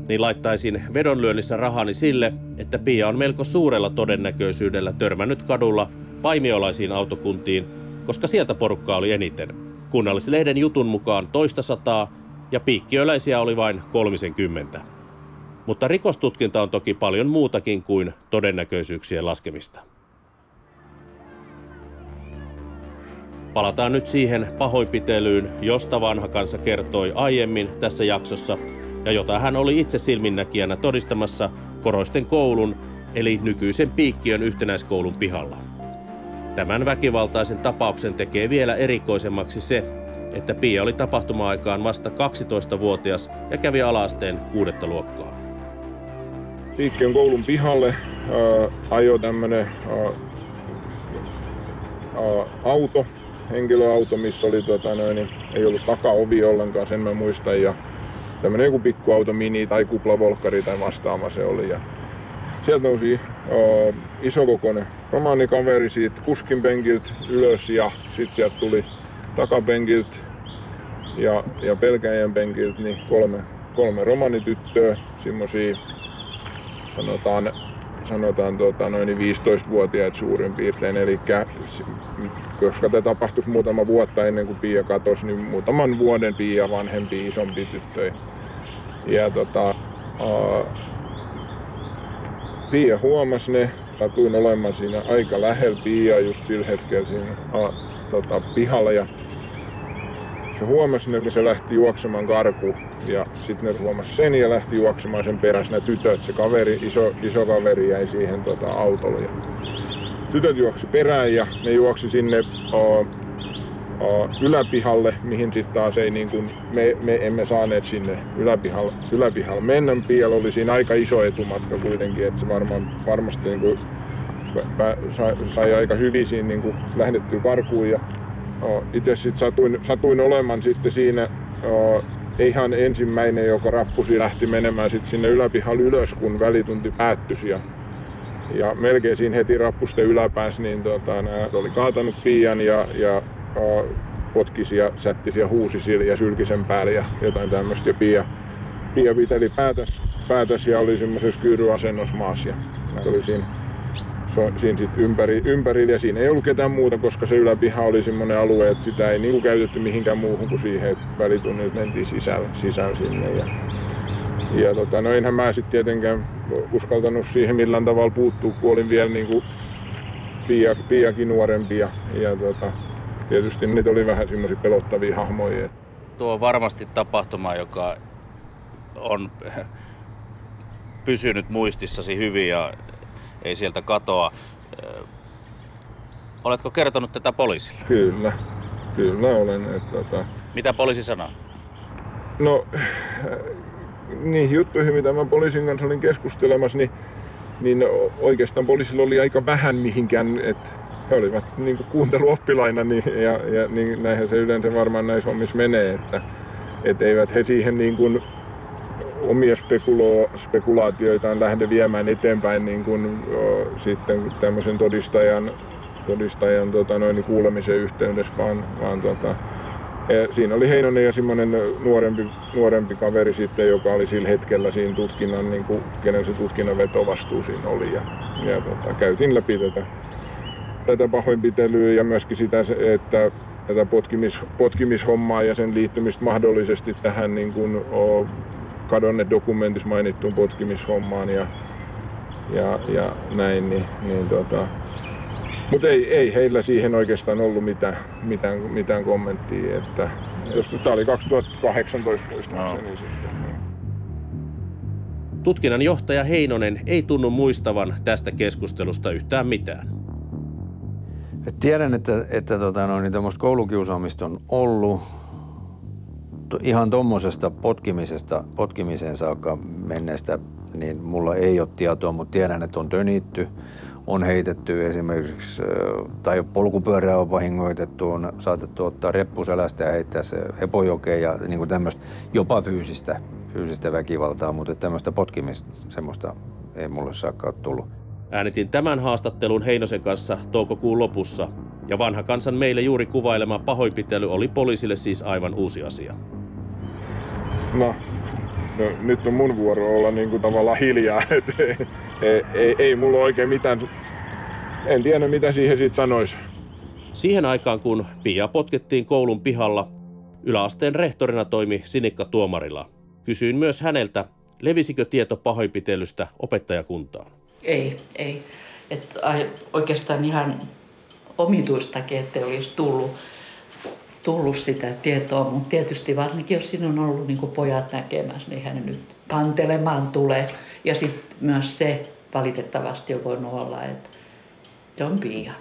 niin laittaisin vedonlyönnissä rahani sille, että Pia on melko suurella todennäköisyydellä törmännyt kadulla paimiolaisiin autokuntiin, koska sieltä porukkaa oli eniten. Kunnallislehden jutun mukaan toista sataa ja piikkiöläisiä oli vain 30. Mutta rikostutkinta on toki paljon muutakin kuin todennäköisyyksien laskemista. Palataan nyt siihen pahoinpitelyyn, josta vanha kansa kertoi aiemmin tässä jaksossa ja jota hän oli itse silminnäkijänä todistamassa Koroisten koulun eli nykyisen Piikkiön yhtenäiskoulun pihalla. Tämän väkivaltaisen tapauksen tekee vielä erikoisemmaksi se, että Pia oli tapahtuma-aikaan vasta 12-vuotias ja kävi alasteen kuudetta luokkaa. Piikkiön koulun pihalle ää, ajoi tämmönen ää, ää, auto, henkilöauto, missä oli, tota, noin, niin ei ollut takaovi ollenkaan, sen mä muistan. Ja tämmönen joku pikkuauto, mini tai kuplavolkkari tai vastaava se oli. Ja sieltä nousi uh, isokokoinen romaanikaveri siitä kuskin penkiltä ylös ja sitten sieltä tuli takapenkiltä ja, ja pelkäjän penkiltä niin kolme, kolme romanityttöä, semmosia sanotaan, sanotaan tota, noin 15-vuotiaat suurin piirtein. Eli koska tämä tapahtui muutama vuotta ennen kuin Pia katosi, niin muutaman vuoden Pia vanhempi isompi tyttö. Ja tota, uh, Pia huomasi ne, satuin olemaan siinä aika lähellä Pia just sillä hetkellä siinä a, tota, pihalla ja se huomasi ne, kun se lähti juoksemaan karkuun ja sitten ne huomasi sen ja lähti juoksemaan sen perässä ne tytöt. Se kaveri, iso, iso kaveri jäi siihen tota, autolle. Ja tytöt juoksi perään ja ne juoksi sinne uh, yläpihalle, mihin sitten taas ei niin kuin, me, me, emme saaneet sinne yläpihalle, yläpihalle mennä. Piel oli siinä aika iso etumatka kuitenkin, että se varmaan, varmasti niin kuin, sai, sai, aika hyvin siinä niin kuin, lähdettyä karkuun. Ja, itse sitten satuin, satuin olemaan sitten siinä o, ihan ensimmäinen, joka rappusi lähti menemään sitten sinne yläpihalle ylös, kun välitunti päättyi. Ja, ja melkein siinä heti rappusten yläpäässä, niin tota, oli kaatanut piian ja, ja potkisi ja sättisi ja huusisi ja sylki sen päälle ja jotain tämmöistä. Ja Pia, Pia piteli päätös, päätös ja oli semmoisessa kyyryasennossa maassa ja oli siinä, so, siinä sit ympäri, ympäri, ja siinä ei ollut ketään muuta, koska se yläpiha oli semmoinen alue, että sitä ei niinku käytetty mihinkään muuhun kuin siihen, että välitunnilta mentiin sisällä, sisällä sinne. Ja, ja tota, no enhän mä sitten tietenkään uskaltanut siihen millään tavalla puuttua, kun olin vielä niinku Pia, Piakin nuorempi ja, ja tota, tietysti niitä oli vähän semmoisia pelottavia hahmoja. Tuo on varmasti tapahtuma, joka on pysynyt muistissasi hyvin ja ei sieltä katoa. Oletko kertonut tätä poliisille? Kyllä, kyllä olen. Että, tota... Mitä poliisi sanoo? No, niihin juttuihin, mitä mä poliisin kanssa olin keskustelemassa, niin, niin oikeastaan poliisilla oli aika vähän mihinkään, että he olivat niin kuunteluoppilaina niin, ja, ja niin, näinhän se yleensä varmaan näissä hommissa menee, että et eivät he siihen niin kuin omia spekulo, spekulaatioitaan lähde viemään eteenpäin niin kuin, o, sitten tämmöisen todistajan, todistajan tota, noin, kuulemisen yhteydessä, vaan, vaan tota, ja siinä oli Heinonen ja semmoinen nuorempi, nuorempi kaveri sitten, joka oli sillä hetkellä siinä tutkinnan, niin kuin, kenen se tutkinnan vetovastuu siinä oli. Ja, ja tota, käytiin läpi tätä tätä pahoinpitelyä ja myöskin sitä, että tätä potkimis, potkimishommaa ja sen liittymistä mahdollisesti tähän niin kuin, o, kadonneet dokumentissa mainittuun potkimishommaan ja, ja, ja näin, niin, niin tota, mutta ei, ei heillä siihen oikeastaan ollut mitään, mitään, mitään kommenttia, että jos tämä oli 2018 muistaakseni no. sitten. Tutkinnan johtaja Heinonen ei tunnu muistavan tästä keskustelusta yhtään mitään. Et tiedän, että, että tota, no, niin koulukiusaamista on ollut. Ihan tuommoisesta potkimisesta, potkimiseen saakka menneestä, niin mulla ei ole tietoa, mutta tiedän, että on tönitty, on heitetty esimerkiksi, tai polkupyörää on vahingoitettu, on saatettu ottaa reppuselästä ja heittää se epojokeen ja niin tämmöistä jopa fyysistä fyysistä väkivaltaa, mutta tämmöistä potkimista, semmoista ei mulle saakka ole tullut. Äänitin tämän haastattelun Heinosen kanssa toukokuun lopussa, ja vanha kansan meille juuri kuvailema pahoinpitely oli poliisille siis aivan uusi asia. No, no nyt on mun vuoro olla niin kuin tavallaan hiljaa, ei, ei, ei, ei mulla oikein mitään, en tiedä mitä siihen sitten sanoisi. Siihen aikaan, kun Pia potkettiin koulun pihalla, yläasteen rehtorina toimi Sinikka Tuomarila – Kysyin myös häneltä, levisikö tieto pahoinpitelystä opettajakuntaan. Ei, ei. Et oikeastaan ihan omituistakin, että olisi tullut, tullut sitä tietoa, mutta tietysti varsinkin jos siinä on ollut niin pojat näkemässä, niin hän nyt kantelemaan tulee. Ja sitten myös se valitettavasti on voinut olla, että se on Pia.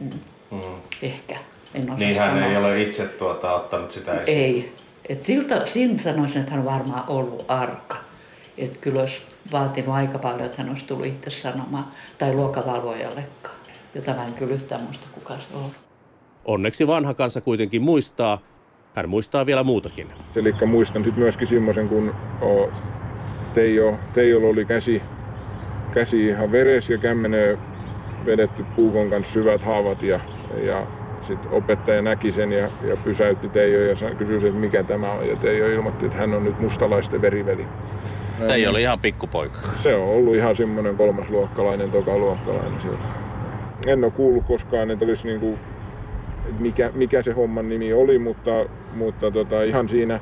Mm. Mm. Ehkä. En osaa niin hän sanoa. ei ole itse tuota, ottanut sitä esiin? Ei, et siltä, siinä sanoisin, että hän on varmaan ollut arka. Että kyllä olisi vaatinut aika paljon, että hän olisi tullut itse sanomaan, tai luokavalvojallekaan, jota mä en kyllä yhtään muista, kuka se on. Onneksi vanha kansa kuitenkin muistaa. Hän muistaa vielä muutakin. Eli muistan sitten myöskin semmoisen, kun Teijo, Teijolla oli käsi, käsi ihan veres ja kämmeneen vedetty puukon kanssa syvät haavat ja, ja sitten opettaja näki sen ja, ja pysäytti Teijo ja kysyi, että mikä tämä on. Ja Teijo ilmoitti, että hän on nyt mustalaisten veriveli. Teijo oli ihan pikkupoika. Se on ollut ihan semmoinen kolmasluokkalainen, tokaluokkalainen siellä. En ole kuullut koskaan, että olisi niinku, mikä, mikä se homman nimi oli, mutta, mutta tota, ihan siinä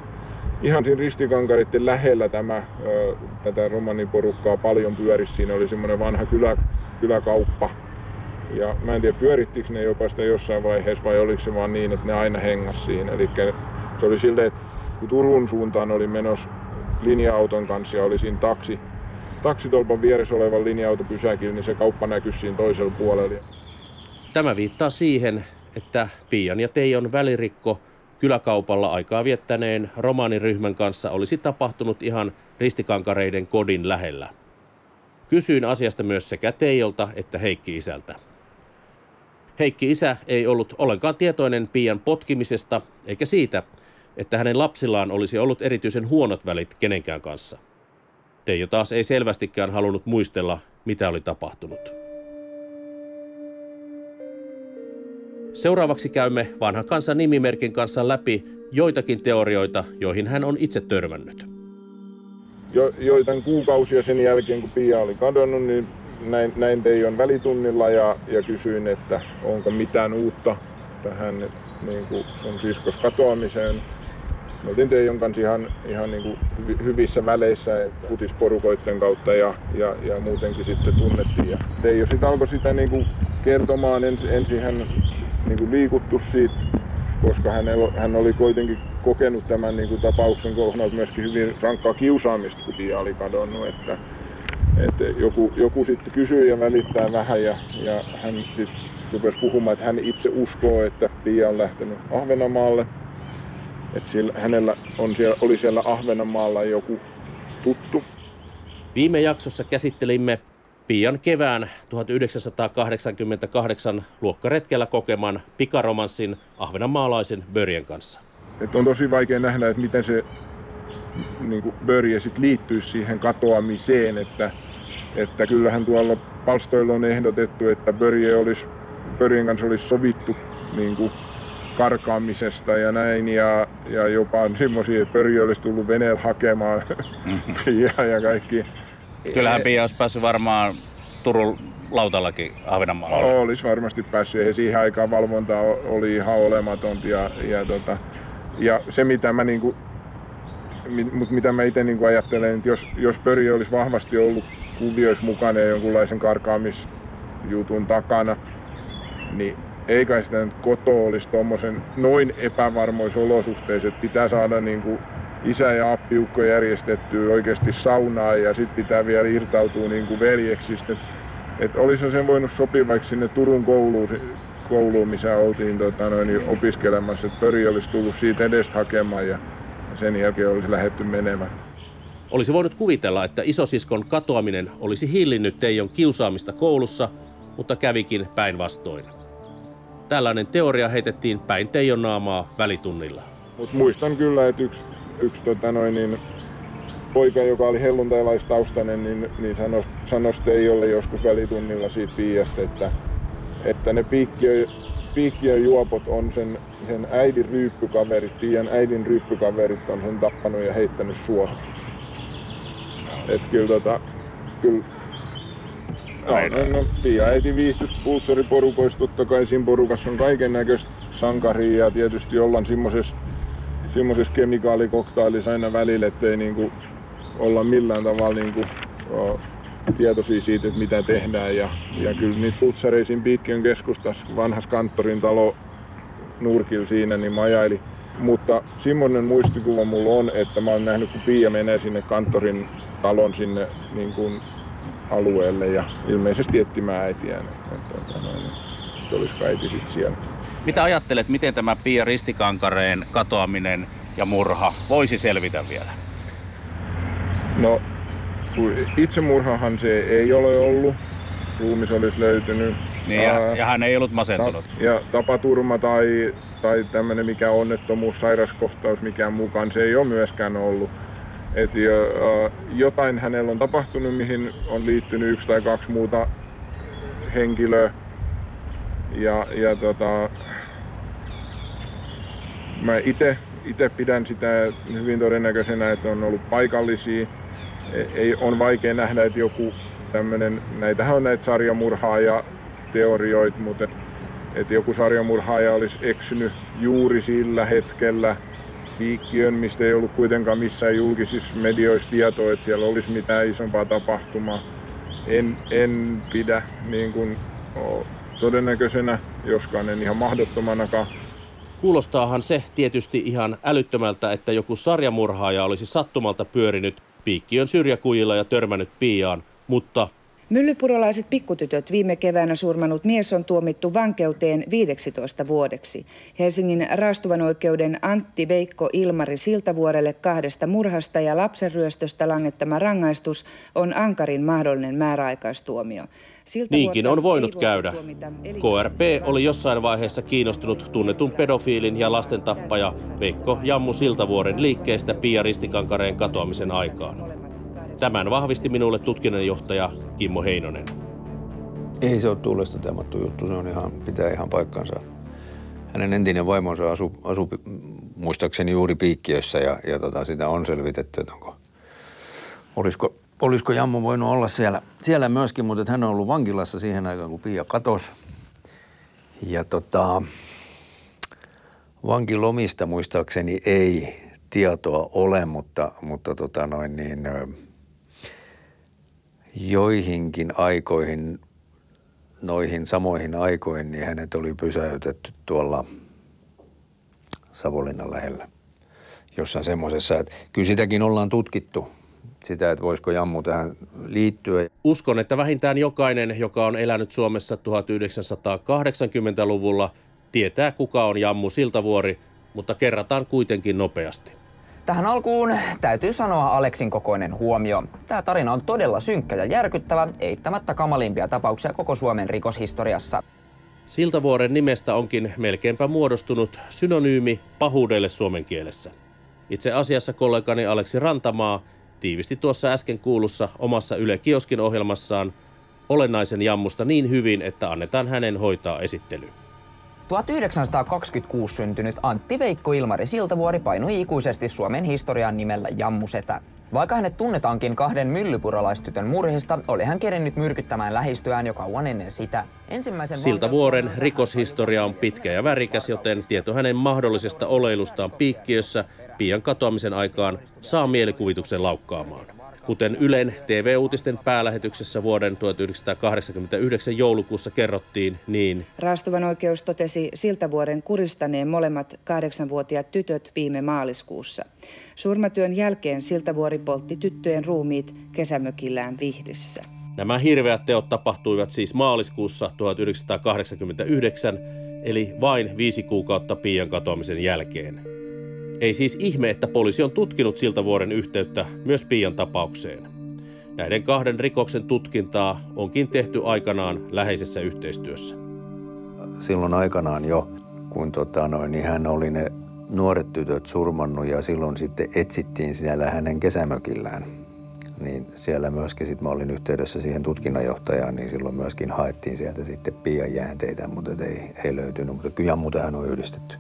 ihan siinä ristikankaritten lähellä tämä, ö, tätä romaniporukkaa paljon pyörisi. Siinä oli semmoinen vanha kylä, kyläkauppa, ja mä en tiedä pyörittikö ne jopa sitä jossain vaiheessa vai oliko se vaan niin, että ne aina hengas siinä. Eli se oli silleen, että kun Turun suuntaan oli menossa linja-auton kanssa ja oli siinä taksi, taksitolpan vieressä olevan linja-auto pysäkillä, niin se kauppa näkyi siinä toisella puolella. Tämä viittaa siihen, että Pian ja Teijon välirikko kyläkaupalla aikaa viettäneen romaaniryhmän kanssa olisi tapahtunut ihan ristikankareiden kodin lähellä. Kysyin asiasta myös sekä Teijolta että Heikki isältä. Heikki isä ei ollut ollenkaan tietoinen Pian potkimisesta eikä siitä, että hänen lapsillaan olisi ollut erityisen huonot välit kenenkään kanssa. Teijo taas ei selvästikään halunnut muistella, mitä oli tapahtunut. Seuraavaksi käymme vanhan kansan nimimerkin kanssa läpi joitakin teorioita, joihin hän on itse törmännyt. Jo, joitain kuukausia sen jälkeen, kun Pia oli kadonnut, niin näin, näin Teijon välitunnilla ja, ja kysyin, että onko mitään uutta tähän niin kuin sun siskos katoamiseen. Me oltiin Teijon kanssa ihan, ihan niin kuin hyvissä väleissä utisporukoiden kautta ja, ja, ja muutenkin sitten tunnettiin. Ja Teijo sitten alkoi sitä niin kuin kertomaan, ensin, ensin hän niin kuin liikuttu siitä, koska hän, oli kuitenkin kokenut tämän niin kuin tapauksen kohdalta myöskin hyvin rankkaa kiusaamista, kun Pia oli kadonnut. Että, että joku, joku sitten kysyy ja välittää vähän ja, ja hän sitten rupesi puhumaan, että hän itse uskoo, että Pia on lähtenyt Ahvenanmaalle. Että siellä, hänellä on siellä, oli siellä Ahvenanmaalla joku tuttu. Viime jaksossa käsittelimme Pian kevään 1988 luokkaretkellä kokeman pikaromanssin ahvenanmaalaisen Börjen kanssa. Et on tosi vaikea nähdä, että miten se niin kuin Börje sit liittyisi siihen katoamiseen, että, että kyllähän tuolla palstoilla on ehdotettu, että Börje olisi, Börjen kanssa olisi sovittu niin kuin karkaamisesta ja näin ja, ja jopa semmoisia, että Börje olisi tullut veneellä hakemaan ja, ja kaikki. Kyllähän Pia olisi päässyt varmaan Turun lautallakin Ahvenanmaalla. Olisi varmasti päässyt ja siihen aikaan valvonta oli ihan olematonta ja, ja, tota, ja se mitä mä niinku mutta mitä mä itse niin ajattelen, että jos, jos Pöri olisi vahvasti ollut kuvioissa mukana ja jonkunlaisen karkaamisjutun takana, niin ei kai sitä nyt koto olisi tuommoisen noin epävarmoissa olosuhteissa, että pitää saada niin kuin isä ja appiukko järjestettyä oikeasti saunaa ja sitten pitää vielä irtautua niin kuin veljeksistä. Että et olisi sen voinut sopivaksi sinne Turun kouluun, kouluun missä oltiin tota, noin, opiskelemassa, että Pöri olisi tullut siitä edestä hakemaan ja sen jälkeen olisi lähetty menemään. Olisi voinut kuvitella, että isosiskon katoaminen olisi hillinnyt Teijon kiusaamista koulussa, mutta kävikin päinvastoin. Tällainen teoria heitettiin päin Teijon naamaa välitunnilla. Mut muistan kyllä, että yksi, yksi tota noin, niin, poika, joka oli helluntaalaistaustainen, niin, niin sanoi, sanoi Teijolle joskus välitunnilla siitä Piiasta, että, että ne piikkiö, piikkiön juopot on sen, sen äidin ryyppykaverit, Piian äidin ryyppykaverit on sen tappanut ja heittänyt suohon. Et kyllä tota, kyllä No, no, no, Pia äiti viihtys pultsariporukoissa, totta kai siinä porukassa on kaiken näköistä sankaria ja tietysti ollaan semmoisessa semmoisessa kemikaalikoktailissa aina välillä, ettei niinku olla millään tavalla niinku, o, tietoisia siitä, että mitä tehdään. Ja, ja kyllä niitä putsareisiin Piikkiön keskustassa, vanhas kanttorin talo nurkilla siinä, niin mä ajailin. Mutta semmoinen muistikuva mulla on, että mä oon nähnyt, kun Pia menee sinne kanttorin talon sinne niin kuin alueelle ja ilmeisesti etsimään äitiään. Että, että, että, että olisiko äiti sitten siellä. Mitä ajattelet, miten tämä Pia Ristikankareen katoaminen ja murha voisi selvitä vielä? No, itsemurhahan se ei ole ollut. Ruumis olisi löytynyt. Niin, ja, ja hän ei ollut masentunut. Ta- ja tapaturma tai, tai tämmöinen mikä onnettomuus, sairaskohtaus, mikä mukaan, se ei ole myöskään ollut. Et jo, jotain hänellä on tapahtunut, mihin on liittynyt yksi tai kaksi muuta henkilöä. Ja, ja tota, mä itse pidän sitä hyvin todennäköisenä, että on ollut paikallisia. E, ei, on vaikea nähdä, että joku tämmöinen, näitähän on näitä sarjamurhaaja teorioita, mutta että et joku sarjamurhaaja olisi eksynyt juuri sillä hetkellä piikkiön, mistä ei ollut kuitenkaan missään julkisissa medioissa tietoa, että siellä olisi mitään isompaa tapahtumaa. En, en pidä niin kuin, todennäköisenä, joskaan en ihan mahdottomanakaan. Kuulostaahan se tietysti ihan älyttömältä, että joku sarjamurhaaja olisi sattumalta pyörinyt piikkiön syrjäkujilla ja törmännyt piiaan, mutta Myllypurolaiset pikkutytöt viime keväänä surmanut mies on tuomittu vankeuteen 15 vuodeksi. Helsingin raastuvan oikeuden Antti Veikko Ilmari Siltavuorelle kahdesta murhasta ja lapsenryöstöstä langettama rangaistus on ankarin mahdollinen määräaikaistuomio. Niinkin on voinut käydä. KRP oli jossain vaiheessa kiinnostunut tunnetun pedofiilin ja lastentappaja Veikko Jammu Siltavuoren liikkeestä Pia Ristikankareen katoamisen aikaan. Tämän vahvisti minulle tutkinnanjohtaja Kimmo Heinonen. Ei se ole tuulesta teemattu juttu, se on ihan, pitää ihan paikkansa. Hänen entinen vaimonsa asui, asu muistaakseni juuri piikkiössä ja, ja tota, sitä on selvitetty, että onko, olisiko, olisiko Jammo voinut olla siellä, siellä myöskin, mutta hän on ollut vankilassa siihen aikaan, kun Pia katosi. Ja tota, vankilomista muistaakseni ei tietoa ole, mutta, mutta tota noin niin, joihinkin aikoihin, noihin samoihin aikoihin, niin hänet oli pysäytetty tuolla Savonlinnan lähellä. Jossain semmoisessa, että kyllä sitäkin ollaan tutkittu, sitä, että voisiko Jammu tähän liittyä. Uskon, että vähintään jokainen, joka on elänyt Suomessa 1980-luvulla, tietää kuka on Jammu Siltavuori, mutta kerrataan kuitenkin nopeasti. Tähän alkuun täytyy sanoa Aleksin kokoinen huomio. Tämä tarina on todella synkkä ja järkyttävä, eittämättä kamalimpia tapauksia koko Suomen rikoshistoriassa. Siltavuoren nimestä onkin melkeinpä muodostunut synonyymi pahuudelle suomen kielessä. Itse asiassa kollegani Aleksi Rantamaa tiivisti tuossa äsken kuulussa omassa Yle Kioskin ohjelmassaan olennaisen jammusta niin hyvin, että annetaan hänen hoitaa esittely. 1926 syntynyt Antti Veikko Ilmari Siltavuori painui ikuisesti Suomen historian nimellä Jammusetä. Vaikka hänet tunnetaankin kahden myllypuralaistytön murhista, oli hän kerinnyt myrkyttämään lähistöään jo kauan ennen sitä. Ensimmäisen Siltä vuoren rikoshistoria on pitkä ja värikäs, joten tieto hänen mahdollisesta oleilustaan piikkiössä pian katoamisen aikaan saa mielikuvituksen laukkaamaan. Kuten Ylen TV-uutisten päälähetyksessä vuoden 1989 joulukuussa kerrottiin, niin... Raastuvan oikeus totesi vuoden kuristaneen molemmat kahdeksanvuotiaat tytöt viime maaliskuussa. Surmatyön jälkeen Siltavuori poltti tyttöjen ruumiit kesämökillään Vihdissä. Nämä hirveät teot tapahtuivat siis maaliskuussa 1989, eli vain viisi kuukautta Pian katoamisen jälkeen. Ei siis ihme, että poliisi on tutkinut siltä vuoden yhteyttä myös Pian tapaukseen. Näiden kahden rikoksen tutkintaa onkin tehty aikanaan läheisessä yhteistyössä. Silloin aikanaan jo, kun tota noin, niin hän oli ne nuoret tytöt surmannut ja silloin sitten etsittiin siellä hänen kesämökillään. Niin siellä myöskin sitten mä olin yhteydessä siihen tutkinnanjohtajaan, niin silloin myöskin haettiin sieltä sitten pian jäänteitä, mutta ei, ei löytynyt. Mutta kyllä muutenhan on yhdistetty.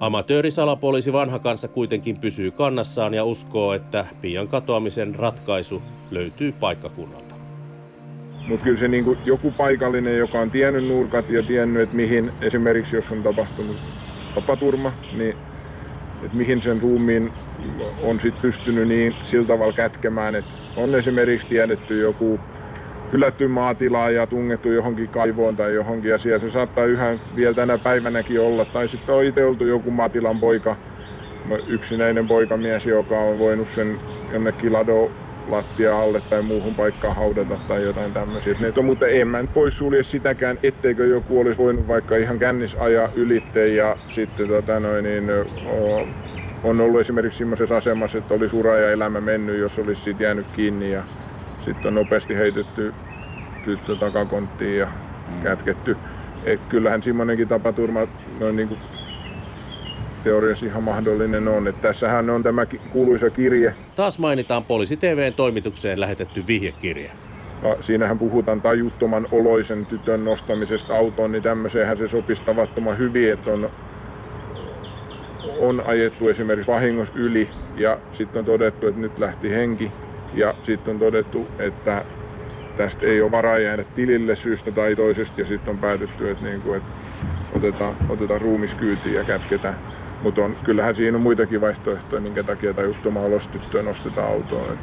Amatöörisalapoliisi vanha kanssa kuitenkin pysyy kannassaan ja uskoo, että pian katoamisen ratkaisu löytyy paikkakunnalta. Mutta kyllä se niinku joku paikallinen, joka on tiennyt nurkat ja tiennyt, että mihin esimerkiksi jos on tapahtunut tapaturma, niin että mihin sen ruumiin on sitten pystynyt niin sillä tavalla kätkemään, että on esimerkiksi tiedetty joku hylätty maatilaa ja tungettu johonkin kaivoon tai johonkin ja siellä se saattaa yhä vielä tänä päivänäkin olla. Tai sitten on itse oltu joku maatilan poika, yksinäinen poikamies, joka on voinut sen jonnekin lado lattia alle tai muuhun paikkaan haudata tai jotain tämmöisiä. Mutta en mä pois sulje sitäkään, etteikö joku olisi voinut vaikka ihan kännis ajaa ylitte ja sitten tota noin, niin, on ollut esimerkiksi sellaisessa asemassa, että olisi ura ja elämä mennyt, jos olisi siitä jäänyt kiinni ja sitten on nopeasti heitetty tyttö takakonttiin ja mm. kätketty. Et kyllähän semmoinenkin tapaturma noin niin kuin teoriassa ihan mahdollinen on. Et tässähän on tämä kuuluisa kirje. Taas mainitaan Poliisi TVn toimitukseen lähetetty vihjekirje. No, siinähän puhutaan tajuttoman oloisen tytön nostamisesta autoon, niin tämmöiseenhän se sopisi tavattoman hyvin, että on, on ajettu esimerkiksi vahingossa yli ja sitten on todettu, että nyt lähti henki ja sitten on todettu, että tästä ei ole varaa jäädä tilille syystä tai toisesta ja sitten on päätetty, että, niin kuin, että otetaan, otetaan ruumiskyytiin ja kätketään. Mutta kyllähän siinä on muitakin vaihtoehtoja, minkä takia juttumaa olostyttöä nostetaan autoon.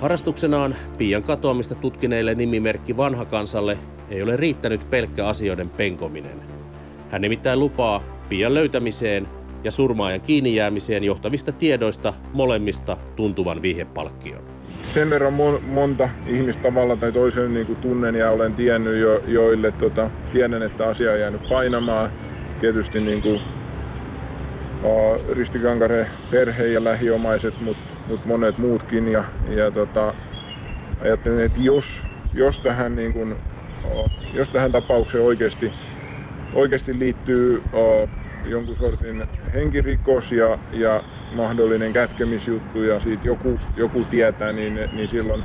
Harrastuksenaan Pian katoamista tutkineille nimimerkki vanha kansalle ei ole riittänyt pelkkä asioiden penkominen. Hän nimittäin lupaa Pian löytämiseen ja surmaajan kiinni jäämiseen johtavista tiedoista molemmista tuntuvan vihjepalkkion sen verran mon, monta ihmistä tavalla tai toisen niin kuin tunnen ja olen tiennyt jo, joille tota, tiedän, että asia on jäänyt painamaan. Tietysti niin kuin, uh, Ristikankare perhe ja lähiomaiset, mutta mut monet muutkin. Ja, ja tota, ajattelin, että jos, jos, tähän, niin kuin, uh, jos tähän tapaukseen oikeasti, oikeasti liittyy uh, jonkun sortin henkirikos ja, ja mahdollinen kätkemisjuttu ja siitä joku, joku tietää, niin, niin silloin,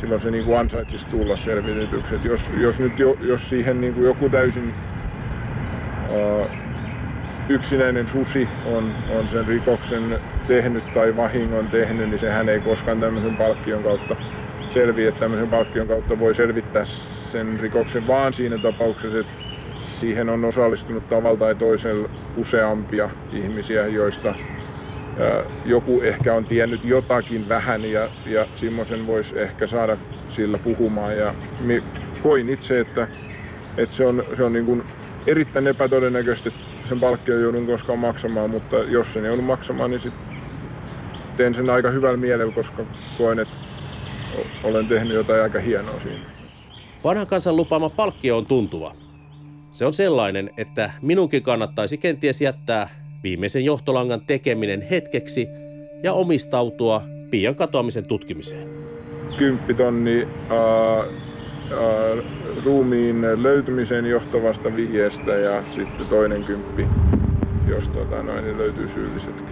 silloin se niin ansaitsisi tulla selvitetyksi. jos, jos nyt jo, jos siihen niin kuin joku täysin uh, yksinäinen susi on, on sen rikoksen tehnyt tai vahingon tehnyt, niin sehän ei koskaan tämmöisen palkkion kautta selviä. Tämmöisen palkkion kautta voi selvittää sen rikoksen vaan siinä tapauksessa, että siihen on osallistunut tavalla tai toisella useampia ihmisiä, joista joku ehkä on tiennyt jotakin vähän ja, ja semmoisen voisi ehkä saada sillä puhumaan. Ja koin itse, että, että se on, se on niin kuin erittäin epätodennäköistä, että sen palkkion joudun koskaan maksamaan, mutta jos sen joudun maksamaan, niin sit teen sen aika hyvällä mielellä, koska koen, että olen tehnyt jotain aika hienoa siinä. Vanhan kansan lupaama palkkio on tuntuva. Se on sellainen, että minunkin kannattaisi kenties jättää viimeisen johtolangan tekeminen hetkeksi ja omistautua pian katoamisen tutkimiseen. Kymppitonni äh, äh, ruumiin löytymiseen johtavasta vihjeestä ja sitten toinen kymppi, jos tota, noin, niin löytyy syyllisetkin.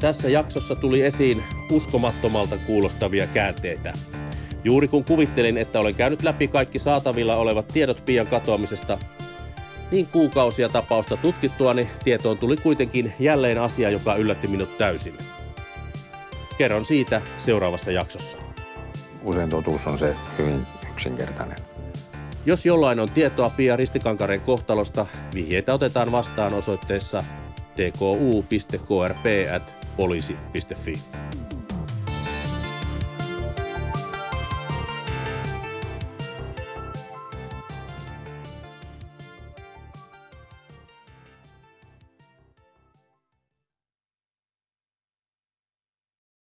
Tässä jaksossa tuli esiin uskomattomalta kuulostavia käänteitä. Juuri kun kuvittelin, että olen käynyt läpi kaikki saatavilla olevat tiedot pian katoamisesta, Niin kuukausia tapausta tutkittuani tietoon tuli kuitenkin jälleen asia, joka yllätti minut täysin. Kerron siitä seuraavassa jaksossa. Usein totuus on se hyvin yksinkertainen. Jos jollain on tietoa Pia Ristikankaren kohtalosta, vihjeitä otetaan vastaan osoitteessa tku.krp.poliisi.fi.